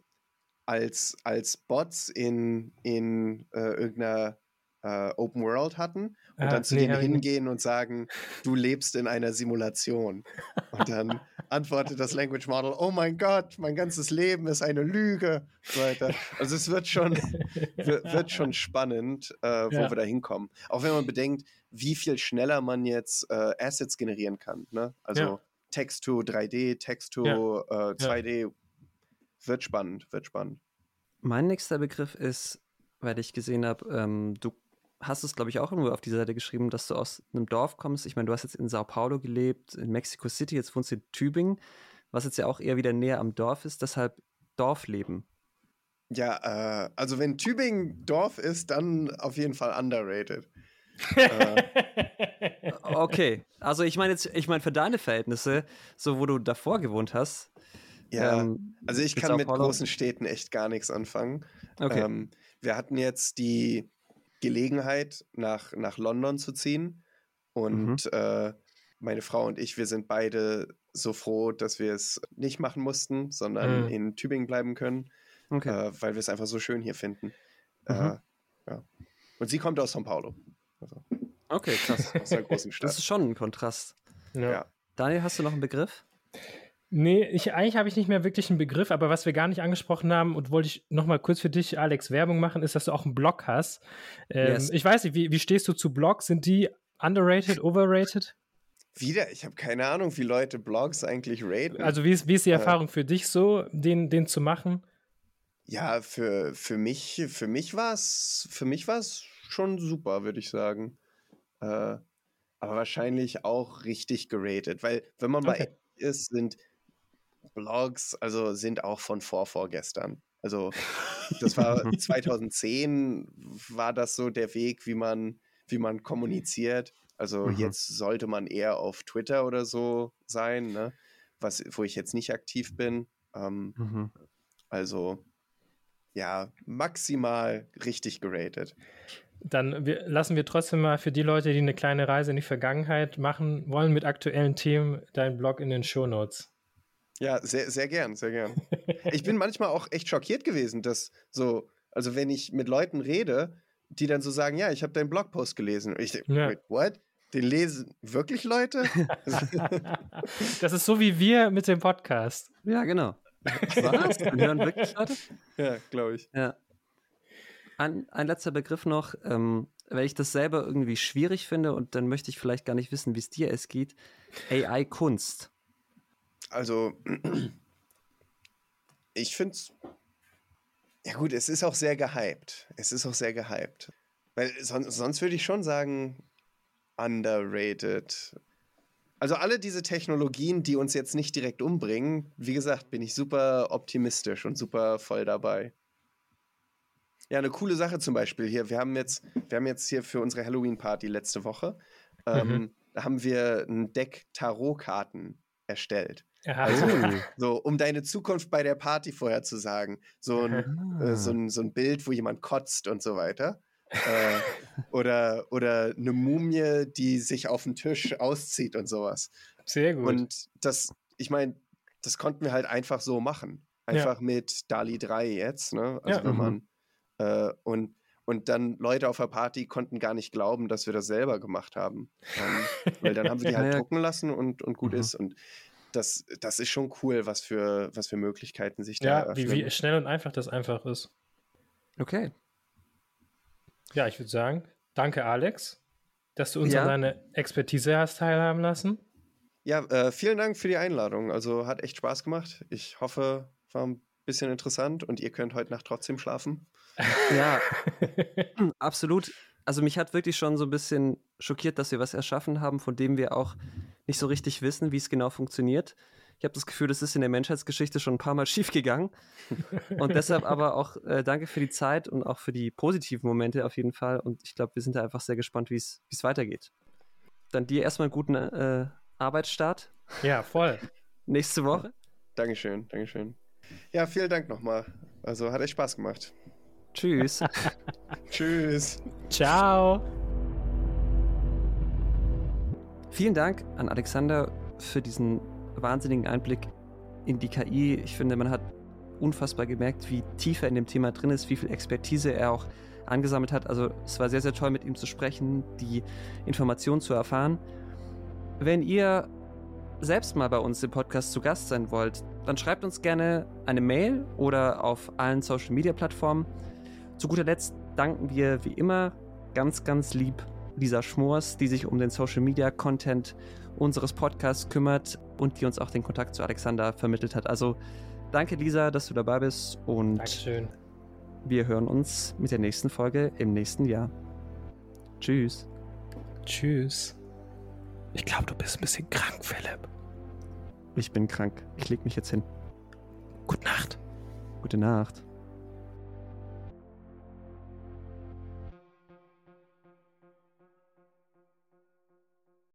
als, als Bots in, in äh, irgendeiner äh, Open World hatten und ah, dann zu nee, denen hingehen und sagen, du lebst in einer Simulation. Und dann antwortet das Language Model, oh mein Gott, mein ganzes Leben ist eine Lüge. So weiter. Also es wird schon, wird schon spannend, äh, wo ja. wir da hinkommen. Auch wenn man bedenkt, wie viel schneller man jetzt äh, Assets generieren kann. Ne? Also ja. Text to 3D, Text to ja. äh, 2D. Wird spannend, wird spannend. Mein nächster Begriff ist, weil ich gesehen habe, ähm, du hast es, glaube ich, auch irgendwo auf die Seite geschrieben, dass du aus einem Dorf kommst. Ich meine, du hast jetzt in Sao Paulo gelebt, in Mexico City, jetzt wohnst du in Tübingen, was jetzt ja auch eher wieder näher am Dorf ist, deshalb Dorfleben. Ja, äh, also wenn Tübingen Dorf ist, dann auf jeden Fall underrated. Äh. Okay, also ich meine jetzt, ich meine für deine Verhältnisse, so wo du davor gewohnt hast. Ja, ähm, also ich kann mit Paulo? großen Städten echt gar nichts anfangen. Okay. Ähm, wir hatten jetzt die Gelegenheit, nach, nach London zu ziehen. Und mhm. äh, meine Frau und ich, wir sind beide so froh, dass wir es nicht machen mussten, sondern mhm. in Tübingen bleiben können, okay. äh, weil wir es einfach so schön hier finden. Mhm. Äh, ja. Und sie kommt aus São Paulo. Also, okay, krass. Aus der großen Stadt. Das ist schon ein Kontrast. Ja. ja. Daniel, hast du noch einen Begriff? Nee, ich, eigentlich habe ich nicht mehr wirklich einen Begriff, aber was wir gar nicht angesprochen haben und wollte ich nochmal kurz für dich, Alex, Werbung machen, ist, dass du auch einen Blog hast. Ähm, yes. Ich weiß nicht, wie, wie stehst du zu Blogs? Sind die underrated, overrated? Wieder, ich habe keine Ahnung, wie Leute Blogs eigentlich raten. Also wie ist, wie ist die äh. Erfahrung für dich so, den, den zu machen? Ja, für, für mich, für mich war es für mich war's schon super, würde ich sagen. Äh, aber wahrscheinlich auch richtig geratet, weil wenn man okay. bei ist, sind Blogs, also sind auch von vorvorgestern. Also das war 2010 war das so der Weg, wie man, wie man kommuniziert. Also mhm. jetzt sollte man eher auf Twitter oder so sein, ne? Was, wo ich jetzt nicht aktiv bin. Ähm, mhm. Also ja, maximal richtig geratet. Dann wir, lassen wir trotzdem mal für die Leute, die eine kleine Reise in die Vergangenheit machen wollen mit aktuellen Themen, deinen Blog in den Show Notes. Ja, sehr, sehr gern, sehr gern. Ich bin manchmal auch echt schockiert gewesen, dass so, also wenn ich mit Leuten rede, die dann so sagen, ja, ich habe deinen Blogpost gelesen. Und ich denke, ja. what? Den lesen wirklich Leute? das ist so wie wir mit dem Podcast. Ja, genau. Was? Den hören wirklich Leute? Ja, glaube ich. Ja. Ein, ein letzter Begriff noch, ähm, weil ich das selber irgendwie schwierig finde und dann möchte ich vielleicht gar nicht wissen, wie es dir es geht. AI-Kunst. Also, ich finde es. Ja, gut, es ist auch sehr gehypt. Es ist auch sehr gehypt. Weil sonst, sonst würde ich schon sagen, underrated. Also alle diese Technologien, die uns jetzt nicht direkt umbringen, wie gesagt, bin ich super optimistisch und super voll dabei. Ja, eine coole Sache zum Beispiel hier. Wir haben jetzt, wir haben jetzt hier für unsere Halloween-Party letzte Woche, ähm, mhm. da haben wir ein Deck Tarotkarten erstellt. Also, so, um deine Zukunft bei der Party vorherzusagen. So ein, äh, so, ein, so ein Bild, wo jemand kotzt und so weiter äh, oder, oder eine Mumie, die sich auf den Tisch auszieht und sowas. Sehr gut. Und das, ich meine, das konnten wir halt einfach so machen. Einfach ja. mit DALI 3 jetzt, ne? Also ja. wenn man mhm. Äh, und und dann Leute auf der Party konnten gar nicht glauben, dass wir das selber gemacht haben. Um, weil dann haben wir die halt drucken lassen und, und gut mhm. ist. Und das, das ist schon cool, was für, was für Möglichkeiten sich ja, da Ja, wie, wie schnell und einfach das einfach ist. Okay. Ja, ich würde sagen, danke Alex, dass du uns ja. an deine Expertise hast teilhaben lassen. Ja, äh, vielen Dank für die Einladung. Also hat echt Spaß gemacht. Ich hoffe, war ein bisschen interessant und ihr könnt heute Nacht trotzdem schlafen. Ja, absolut. Also mich hat wirklich schon so ein bisschen schockiert, dass wir was erschaffen haben, von dem wir auch nicht so richtig wissen, wie es genau funktioniert. Ich habe das Gefühl, das ist in der Menschheitsgeschichte schon ein paar Mal schiefgegangen. Und deshalb aber auch äh, danke für die Zeit und auch für die positiven Momente auf jeden Fall. Und ich glaube, wir sind da einfach sehr gespannt, wie es weitergeht. Dann dir erstmal einen guten äh, Arbeitsstart. Ja, voll. Nächste Woche. Dankeschön, Dankeschön. Ja, vielen Dank nochmal. Also hat echt Spaß gemacht. Tschüss. Tschüss. Ciao. Vielen Dank an Alexander für diesen wahnsinnigen Einblick in die KI. Ich finde, man hat unfassbar gemerkt, wie tief er in dem Thema drin ist, wie viel Expertise er auch angesammelt hat. Also es war sehr, sehr toll, mit ihm zu sprechen, die Informationen zu erfahren. Wenn ihr selbst mal bei uns im Podcast zu Gast sein wollt, dann schreibt uns gerne eine Mail oder auf allen Social-Media-Plattformen. Zu guter Letzt danken wir wie immer ganz, ganz lieb Lisa Schmors, die sich um den Social-Media-Content unseres Podcasts kümmert und die uns auch den Kontakt zu Alexander vermittelt hat. Also danke Lisa, dass du dabei bist und Dankeschön. wir hören uns mit der nächsten Folge im nächsten Jahr. Tschüss. Tschüss. Ich glaube, du bist ein bisschen krank, Philipp. Ich bin krank. Ich leg mich jetzt hin. Gute Nacht. Gute Nacht.